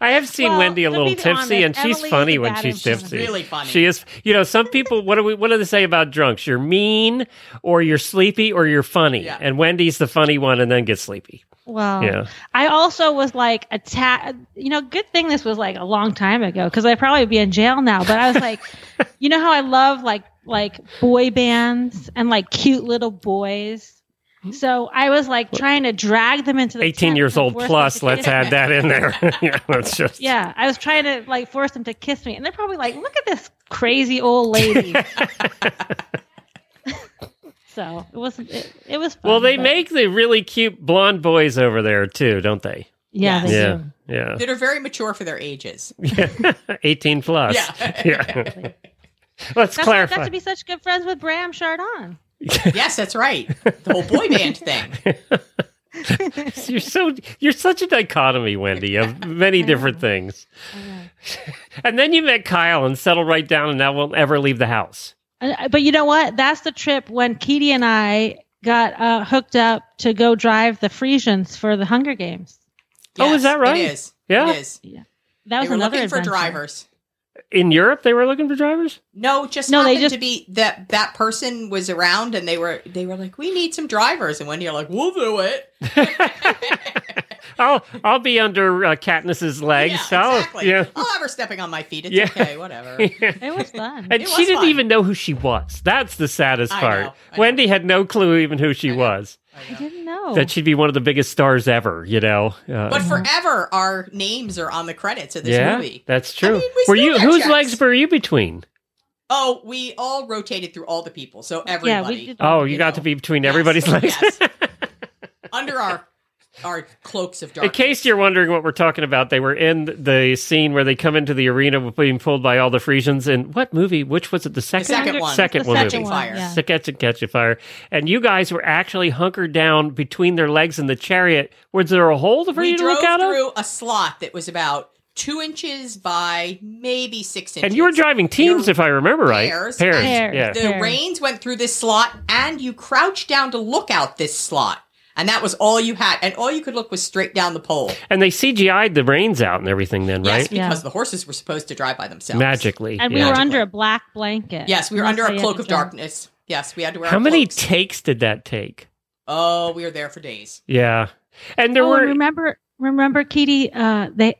I have seen Well, Wendy a little tipsy, honest, and she's Emily funny when she's influence. tipsy. Really funny. She is. You know, some people. What do we? What do they say about drunks? You're mean, or you're sleepy, or you're funny. Yeah. And Wendy's the funny one, and then gets sleepy. Well, Yeah. I also was like a ta- you know, good thing this was like a long time ago because I'd probably be in jail now. But I was like, you know how I love like like boy bands and like cute little boys. Mm-hmm. So I was like trying to drag them into the 18 tent years old plus. Let's add that in there. yeah, that's just. Yeah, I was trying to like force them to kiss me, and they're probably like, "Look at this crazy old lady." so it wasn't. It, it was. Fun, Well, they but- make the really cute blonde boys over there too, don't they? Yeah, they Yeah, do. yeah, that are very mature for their ages. Yeah. 18 plus. Yeah. yeah. Let's That's why I clarify. got to be such good friends with Bram Chardon. yes, that's right. The whole boy band thing. you're so you're such a dichotomy, Wendy, of many different things. And then you met Kyle and settled right down, and now won't ever leave the house. Uh, But you know what? That's the trip when Keady and I got uh, hooked up to go drive the Friesians for the Hunger Games. Oh, is that right? It is. Yeah? It is. yeah. That was they were another looking for adventure. drivers. In Europe, they were looking for drivers. No, just No, they happened just- to be that that person was around, and they were they were like, "We need some drivers," and Wendy are like, "We'll do it." I'll I'll be under uh, Katniss's legs. Yeah, so, exactly. yeah. I'll have her stepping on my feet. It's Yeah. okay, whatever. It was fun. And It she didn't fun. even know who she was. That's the saddest I part. know, I know. Wendy had no clue even who she was. I didn't know. That she'd be one of the biggest stars ever. You know. Uh, But forever, our names are on the credits of this yeah, movie. that's true. mean, we were you whose checks. legs were you between? Oh, we all rotated through all the people, so yeah, everybody we. Oh, you, You got know. to be between Yes, everybody's legs. yes. under our our cloaks of darkness. In case you're wondering what we're talking about, they were in the scene where they come into the arena being pulled by all the Friesians. In what movie? Which was it? The second, second one. Second The one. second movie. one, Fire. yeah. to catch and catch a fire. And you guys were actually hunkered down between their legs in the chariot. Was there a hole for we you to look out of? through a slot that was about two inches by maybe six inches. And you were driving teams, Your if I remember right. pairs. Pairs. Pairs. Yeah. The Fair. reins went through this slot, and you crouched down to look out this slot. And that was all you had. And all you could look was straight down the pole. And they CGI'd the reins out and everything then, Yes, right? because Yeah. the horses were supposed to drive by themselves. Magically. and we yeah. were under a black blanket. Yes, we were That's under a cloak of darkness. Yes, we had to wear How our many cloaks. takes did that take? oh, we were there for days. Yeah. And there oh, were remember, remember, Keady. Uh, they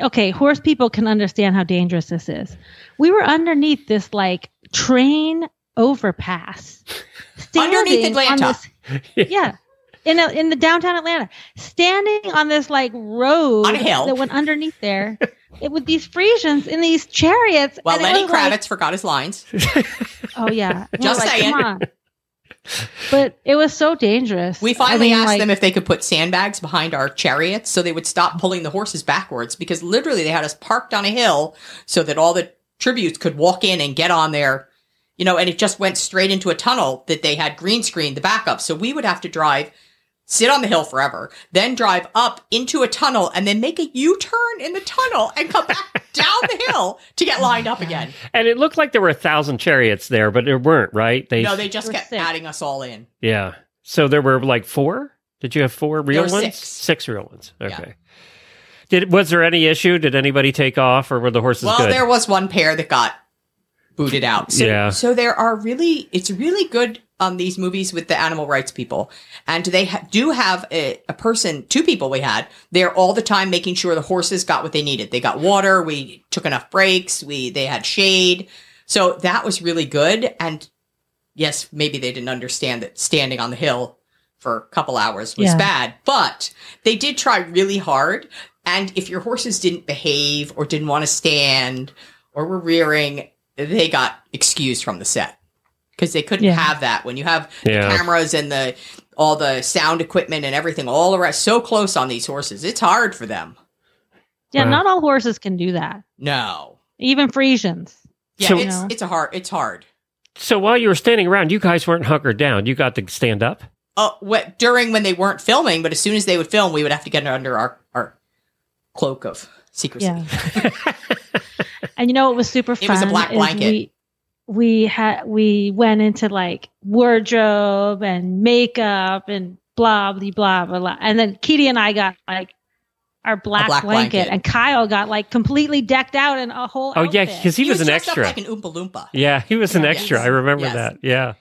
okay. Horse people can understand how dangerous this is. We were underneath this like train overpass, Underneath Atlanta. this- yeah, in a, in the downtown Atlanta, standing on this like road On a hill. that went underneath there. It with these Friesians in these chariots. Well, and Lenny was like- Kravitz forgot his lines. oh yeah, And Just like, saying. But it was so dangerous. We I finally mean, asked like- them if they could put sandbags behind our chariots so they would stop pulling the horses backwards because literally they had us parked on a hill so that all the tributes could walk in and get on there you know, and it just went straight into a tunnel that they had green screen the backup. So we would have to drive, sit on the hill forever, then drive up into a tunnel and then make a U turn in the tunnel and come back down the hill to get lined up again. and it looked like there were a thousand chariots there, but there weren't, right? They No, they just There kept six. adding us all in. Yeah. So there were like four? Did you have four real were ones? six. Six real ones. Okay. Did was there any issue? Did anybody take off or were the horses Well, good? there was one pair that got booted out. So, Yeah. so there are really, it's really good on these movies with the animal rights people. And they ha- do have a, a person, two people we had, there all the time making sure the horses got what they needed. They got water, we took enough breaks, we, they had shade. So that was really good. And yes, maybe they didn't understand that standing on the hill for a couple hours was Yeah. bad, but they did try really hard. And if your horses didn't behave or didn't want to stand or were rearing, they got excused from the set because they couldn't Yeah. have that when you have Yeah. the cameras and the all the sound equipment and everything all around so close on these horses. It's hard for them. yeah, Wow. not all horses can do that. No. Even Friesians. Yeah, So- it's No. it's a hard it's hard. so while you were standing around, you guys weren't hunkered down. You got to stand up. Uh, what, during when they weren't filming, but as soon as they would film, we would have to get under our, our cloak of secrecy. Yeah. and you know what was super fun? It was a black blanket. We, we had we went into like wardrobe and makeup and blah blah blah blah, blah. and then Keady and I got like our black, black blanket, blanket. and Kyle got like completely decked out in a whole. Oh yeah, because he, was, an dressed extra. Up like an Oompa Loompa. yeah, he was an Yes. extra. I remember Yes. that. Yeah.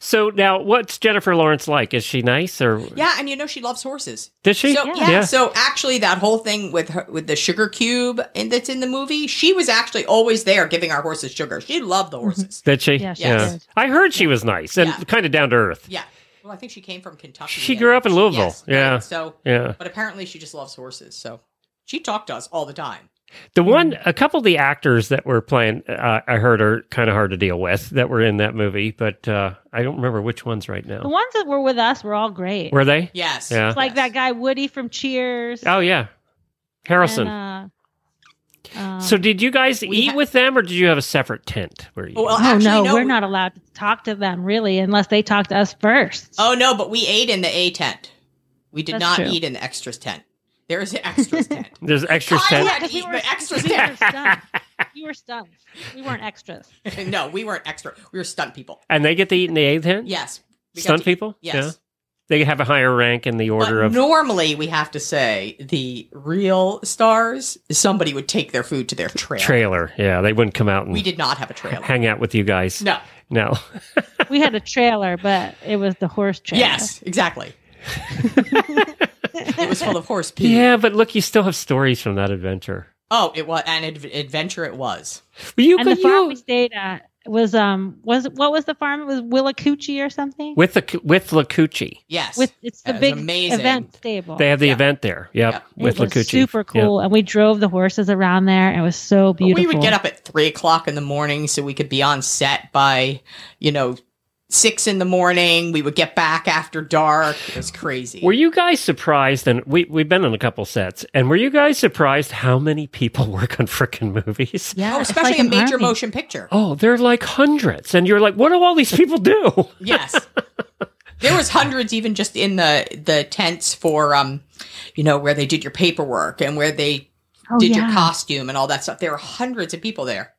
So now, what's Jennifer Lawrence like? Is she nice or Yeah, and you know she loves horses. did she? So yeah. so actually that whole thing with her with the sugar cube in, that's in the movie, she was actually always there giving our horses sugar. She loved the horses. Did she? Yeah, she did. I heard she was nice and Yeah. kind of down to earth. Yeah. Well, I think she came from Kentucky. She grew up in she- Louisville. yes, right. Yeah. So, Yeah. but apparently she just loves horses. So she talked to us all the time. The one, a couple of the actors that were playing, uh, I heard are kind of hard to deal with that were in that movie, but uh, I don't remember which ones right now. the ones that were with us were all great. Were they? Yes. Yeah. It's like Yes. that guy Woody from Cheers. Oh yeah, Harrelson. And, uh, Um, So did you guys eat ha- with them, or did you have a separate tent where you? Well, oh actually, no, no, we're not allowed to talk to them really unless they talk to us first. Oh no, but we ate in the A tent. We did That's not true. eat in the extras tent. There is an extras tent. There's extra I tent. had because to eat the extras we tent. stunned. You were stunned. We weren't extras. no, we weren't extra. We were stunt people. And they get to eat in the A tent? Yes. Stunt people? Yes. Yeah. They have a higher rank in the order But of. normally, we have to say the real stars. Somebody would take their food to their trailer. Trailer. Yeah, they wouldn't come out and We did not have a trailer. hang out with you guys. No. No. We had a trailer, but it was the horse trailer. Yes, exactly. it was full of horse pee. yeah, but look, you still have stories from that adventure. Oh, it was an adv- adventure. It was. Well, you And could the farm you we stayed at was um was what was the farm? It was Willacoochee or something. with the with Lacucci. Yes. With it's the That big amazing. event stable. They have the Yeah. event there. Yep, Yeah. with it was Lacucci. super cool, and we drove the horses around there. It was so beautiful. We would get up at three o'clock in the morning so we could be on set by, you know, six in the morning. We would get back after dark. It was crazy. Were you guys surprised? And we we've been in a couple sets, and were you guys surprised how many people work on frickin' movies? Yeah, oh, especially like a major army. motion picture. Oh, they're like hundreds, and you're like, what do all these people do? Yes. there was hundreds even just in the the tents for um you know where they did your paperwork and where they Oh, did your costume and all that stuff. There were hundreds of people there.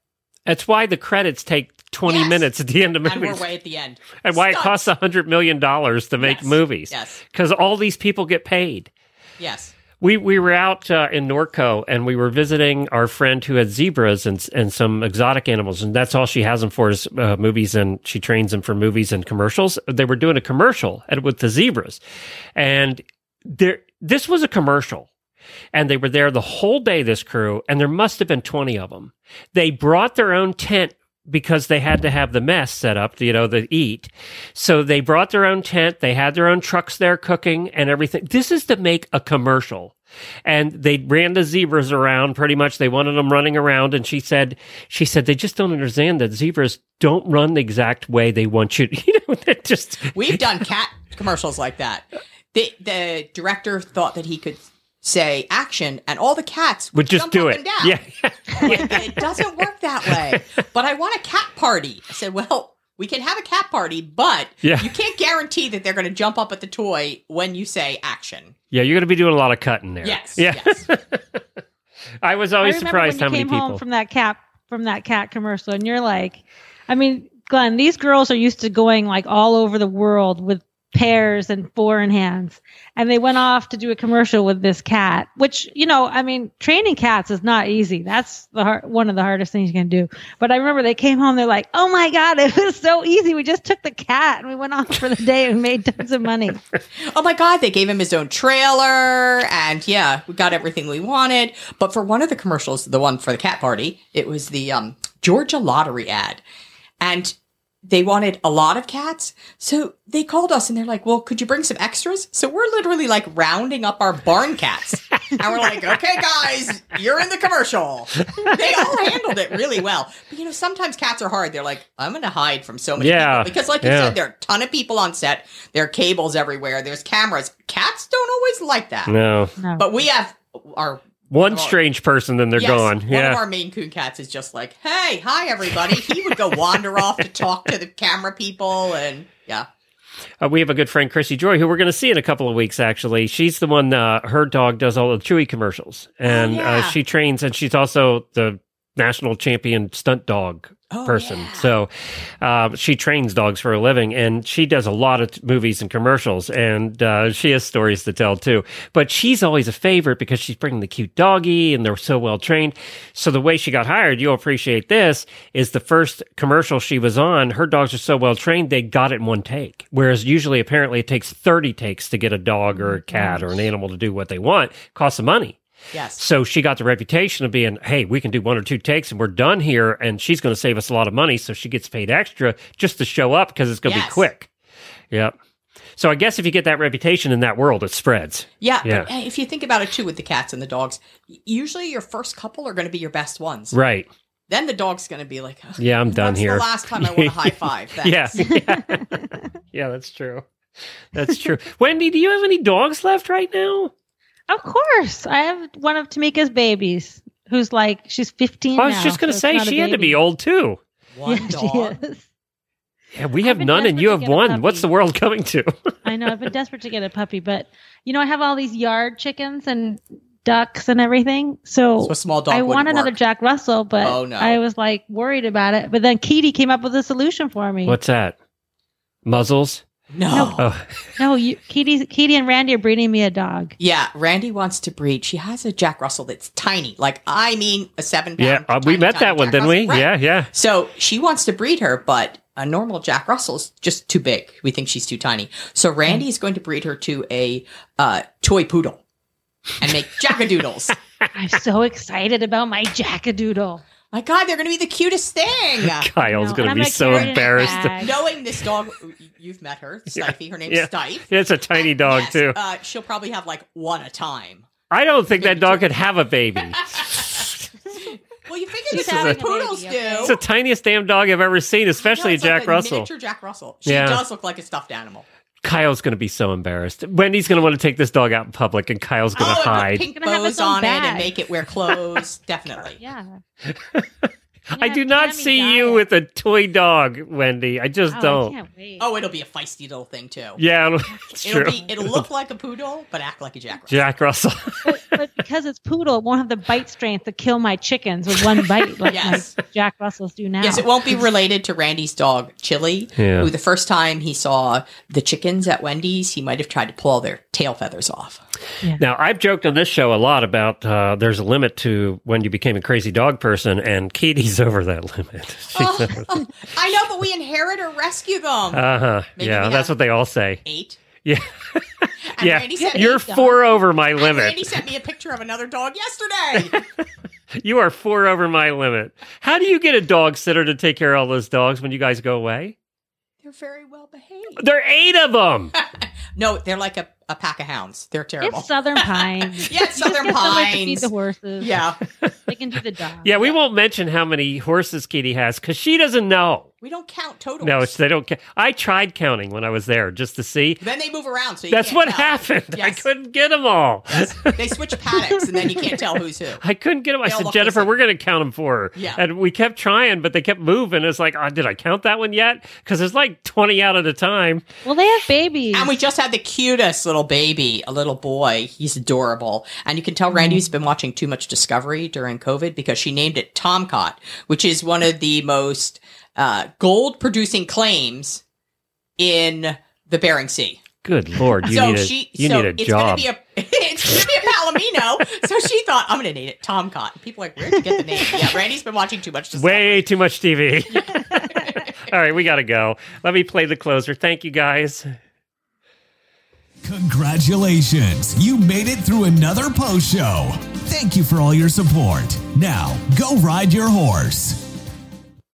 That's why the credits take 20 Yes. minutes at the end of movies. And we're way at the end. And why it costs a hundred million dollars to make Yes. movies. Yes. Because all these people get paid. Yes. We we were out uh, in Norco and we were visiting our friend who had zebras and and some exotic animals, and that's all she has them for is uh, movies, and she trains them for movies and commercials. They were doing a commercial with the zebras, and there this was a commercial, and they were there the whole day. This crew, and there must have been twenty of them. They brought their own tent because they had to have the mess set up, you know, to eat. So they brought their own tent. They had their own trucks there cooking and everything. This is to make a commercial. And they ran the zebras around pretty much. They wanted them running around. And she said, she said, they just don't understand that zebras don't run the exact way they want you. You know, that just, We've done cat commercials like that. The the director thought that he could say action and all the cats would just jump do up it. and down. Yeah. It doesn't work that way. But I want a cat party. I said, well, we can have a cat party, but Yeah. you can't guarantee that they're going to jump up at the toy when you say action. yeah. You're going to be doing a lot of cutting there. Yes. Yeah. Yes. I was always remember surprised when how you many came people. home from that cat from that cat commercial, and you're like, I mean, Glenn, these girls are used to going like all over the world with pairs and four in hands, and they went off to do a commercial with this cat. Which you know, I mean, training cats is not easy. That's the hard, one of the hardest things you can do. But I remember they came home, they're like, "Oh my god, it was so easy. We just took the cat and we went off for the day and made tons of money." oh my God, they gave him his own trailer. And yeah, we got everything we wanted. But for one of the commercials, the one for the cat party, it was the um, Georgia lottery ad. And they wanted a lot of cats. So they called us and they're like, well, could you bring some extras? So we're literally like rounding up our barn cats. and we're like, okay, guys, you're in the commercial. They all handled it really well. But you know, sometimes cats are hard. They're like, I'm going to hide from so many Yeah. people. Because like you Yeah. said, there are a ton of people on set. There are cables everywhere. There's cameras. Cats don't always like that. no. No. But we have our One Oh. strange person, then they're yes, gone. One Yeah. of our Maine Coon cats is just like, "Hey, hi everybody." He would go wander off to talk to the camera people, and yeah, Uh, we have a good friend, Chrissy Joy, who we're going to see in a couple of weeks, actually. She's the one, uh, her dog does all the Chewy commercials. And uh, yeah. she trains, and she's also the national champion stunt dog Oh, person. yeah. So uh, she trains dogs for a living, and she does a lot of t- movies and commercials, and uh, she has stories to tell too. But she's always a favorite because she's bringing the cute doggy, and they're so well trained. So the way she got hired, you'll appreciate this, is the first commercial she was on. Her dogs are so well trained, they got it in one take. Whereas usually, apparently, it takes thirty takes to get a dog or a cat or an animal to do what they want. Costs some money. Yes, So she got the reputation of being, hey, we can do one or two takes and we're done here. And she's going to save us a lot of money. So she gets paid extra just to show up because it's going to Yes. be quick. Yep. So I guess if you get that reputation in that world, it spreads. yeah. Yeah. But uh, if you think about it too, with the cats and the dogs, usually your first couple are going to be your best ones. Right. Then the dog's going to be like, "Ugh, Yeah, I'm done "That's here. The last time I want a high five. Yeah. yeah. Yeah, that's true. That's true. Wendy, do you have any dogs left right now? Of course, I have one of Tamika's babies who's like she's 15. I was now, just going to so say she had to be old too. One Yeah, dog. she is. Yeah, we I've none and you have one. What's the world coming to? I know. I've been desperate to get a puppy, but you know, I have all these yard chickens and ducks and everything. So, So a small dog I want another work. Jack Russell, but Oh, no. I was like worried about it. But then Keady came up with a solution for me. What's that? Muzzles? No. Oh, No, you, Keady, Keady and Randy are breeding me a dog. Yeah, Randy wants to breed. She has a Jack Russell that's tiny. Like, I mean, a seven pound. yeah. uh, we met tiny that one, Jack didn't we? Right. Yeah, yeah. So she wants to breed her, but a normal Jack Russell's just too big. We think she's too tiny. So Randy is going to breed her to a uh, toy poodle and make jackadoodles. I'm so excited about my Jackadoodle. My God, they're going to be the cutest thing. Kyle's No, going to be so carry it in a embarrassed. Knowing this dog, you've met her, Stifey. Her name's Yeah. Stife. Yeah, it's a tiny dog, Yes, too. Uh, she'll probably have like one a time. I don't think that dog could have a baby. Well, you figure She's that's what a poodles baby, okay? do. It's the tiniest damn dog I've ever seen, especially No, a it's like Jack Russell. Miniature Jack Russell. She Yeah. does look like a stuffed animal. Kyle's going to be so embarrassed. Wendy's going to want to take this dog out in public, and Kyle's going oh, to and put hide. pink Gonna have bows its own on it and make it wear clothes. Definitely. Yeah. I do not Tammy see you with a toy dog, Wendy. I just Oh, don't. can't wait. Oh, it'll be a feisty little thing too. Yeah, it's it'll true. be. It'll look like a poodle, but act like a Jack Russell. Jack Russell. but, but because it's poodle, it won't have the bite strength to kill my chickens with one bite like Yes. my Jack Russells do now. Yes, it won't be related to Randy's dog, Chili, Yeah. who the first time he saw the chickens at Wendy's, he might have tried to pull all their tail feathers off. Now, I've joked on this show a lot about uh, there's a limit to when you became a crazy dog person, and Keady's over that limit. Oh, over- I know, but we inherit or rescue them. uh-huh. Yeah, that's what they all say. Eight. Yeah. Yeah. You're four over my limit. and. Randy sent me a picture of another dog yesterday. You are four over my limit. How do you get a dog sitter to take care of all those dogs when you guys go away? They're very well behaved. There are eight of them. No, they're like a, a pack of hounds. They're terrible. It's Southern Pines. Yeah, it's You just Southern get somewhere to feed Pines. the horses. yeah, They can do the job. Yeah, we won't mention how many horses Keady has because she doesn't know. We don't count totals. No, it's, they don't. ca- I tried counting when I was there just to see. then they move around, so you That's can't what tell. happened. I couldn't get them all. They switch paddocks, and then you can't tell who's who. I couldn't get them. I They all said, Jennifer, we're going to count them for her. Yeah. And we kept trying, but they kept moving. It's like, oh, did I count that one yet? Because there's like 20 out at a time. Well, they have babies. And we just had the cutest little baby, a little boy. He's adorable. And you can tell Randy's mm-hmm. been watching too much Discovery during COVID because she named it Tomcot, which is one of the most uh, gold producing claims in the Bering Sea. Good Lord. You so need a, she, you so need a it's job. gonna be a, it's gonna be a Palomino. so she thought, I'm gonna name it Tomcot. And people are like, where'd you get the name? Yeah, Randy's been watching too much Discovery. Way too much TV. all right, we got to go. Let me play the closer. Thank you, guys. Congratulations! You made it through another post show. Thank you for all your support. Now, go ride your horse.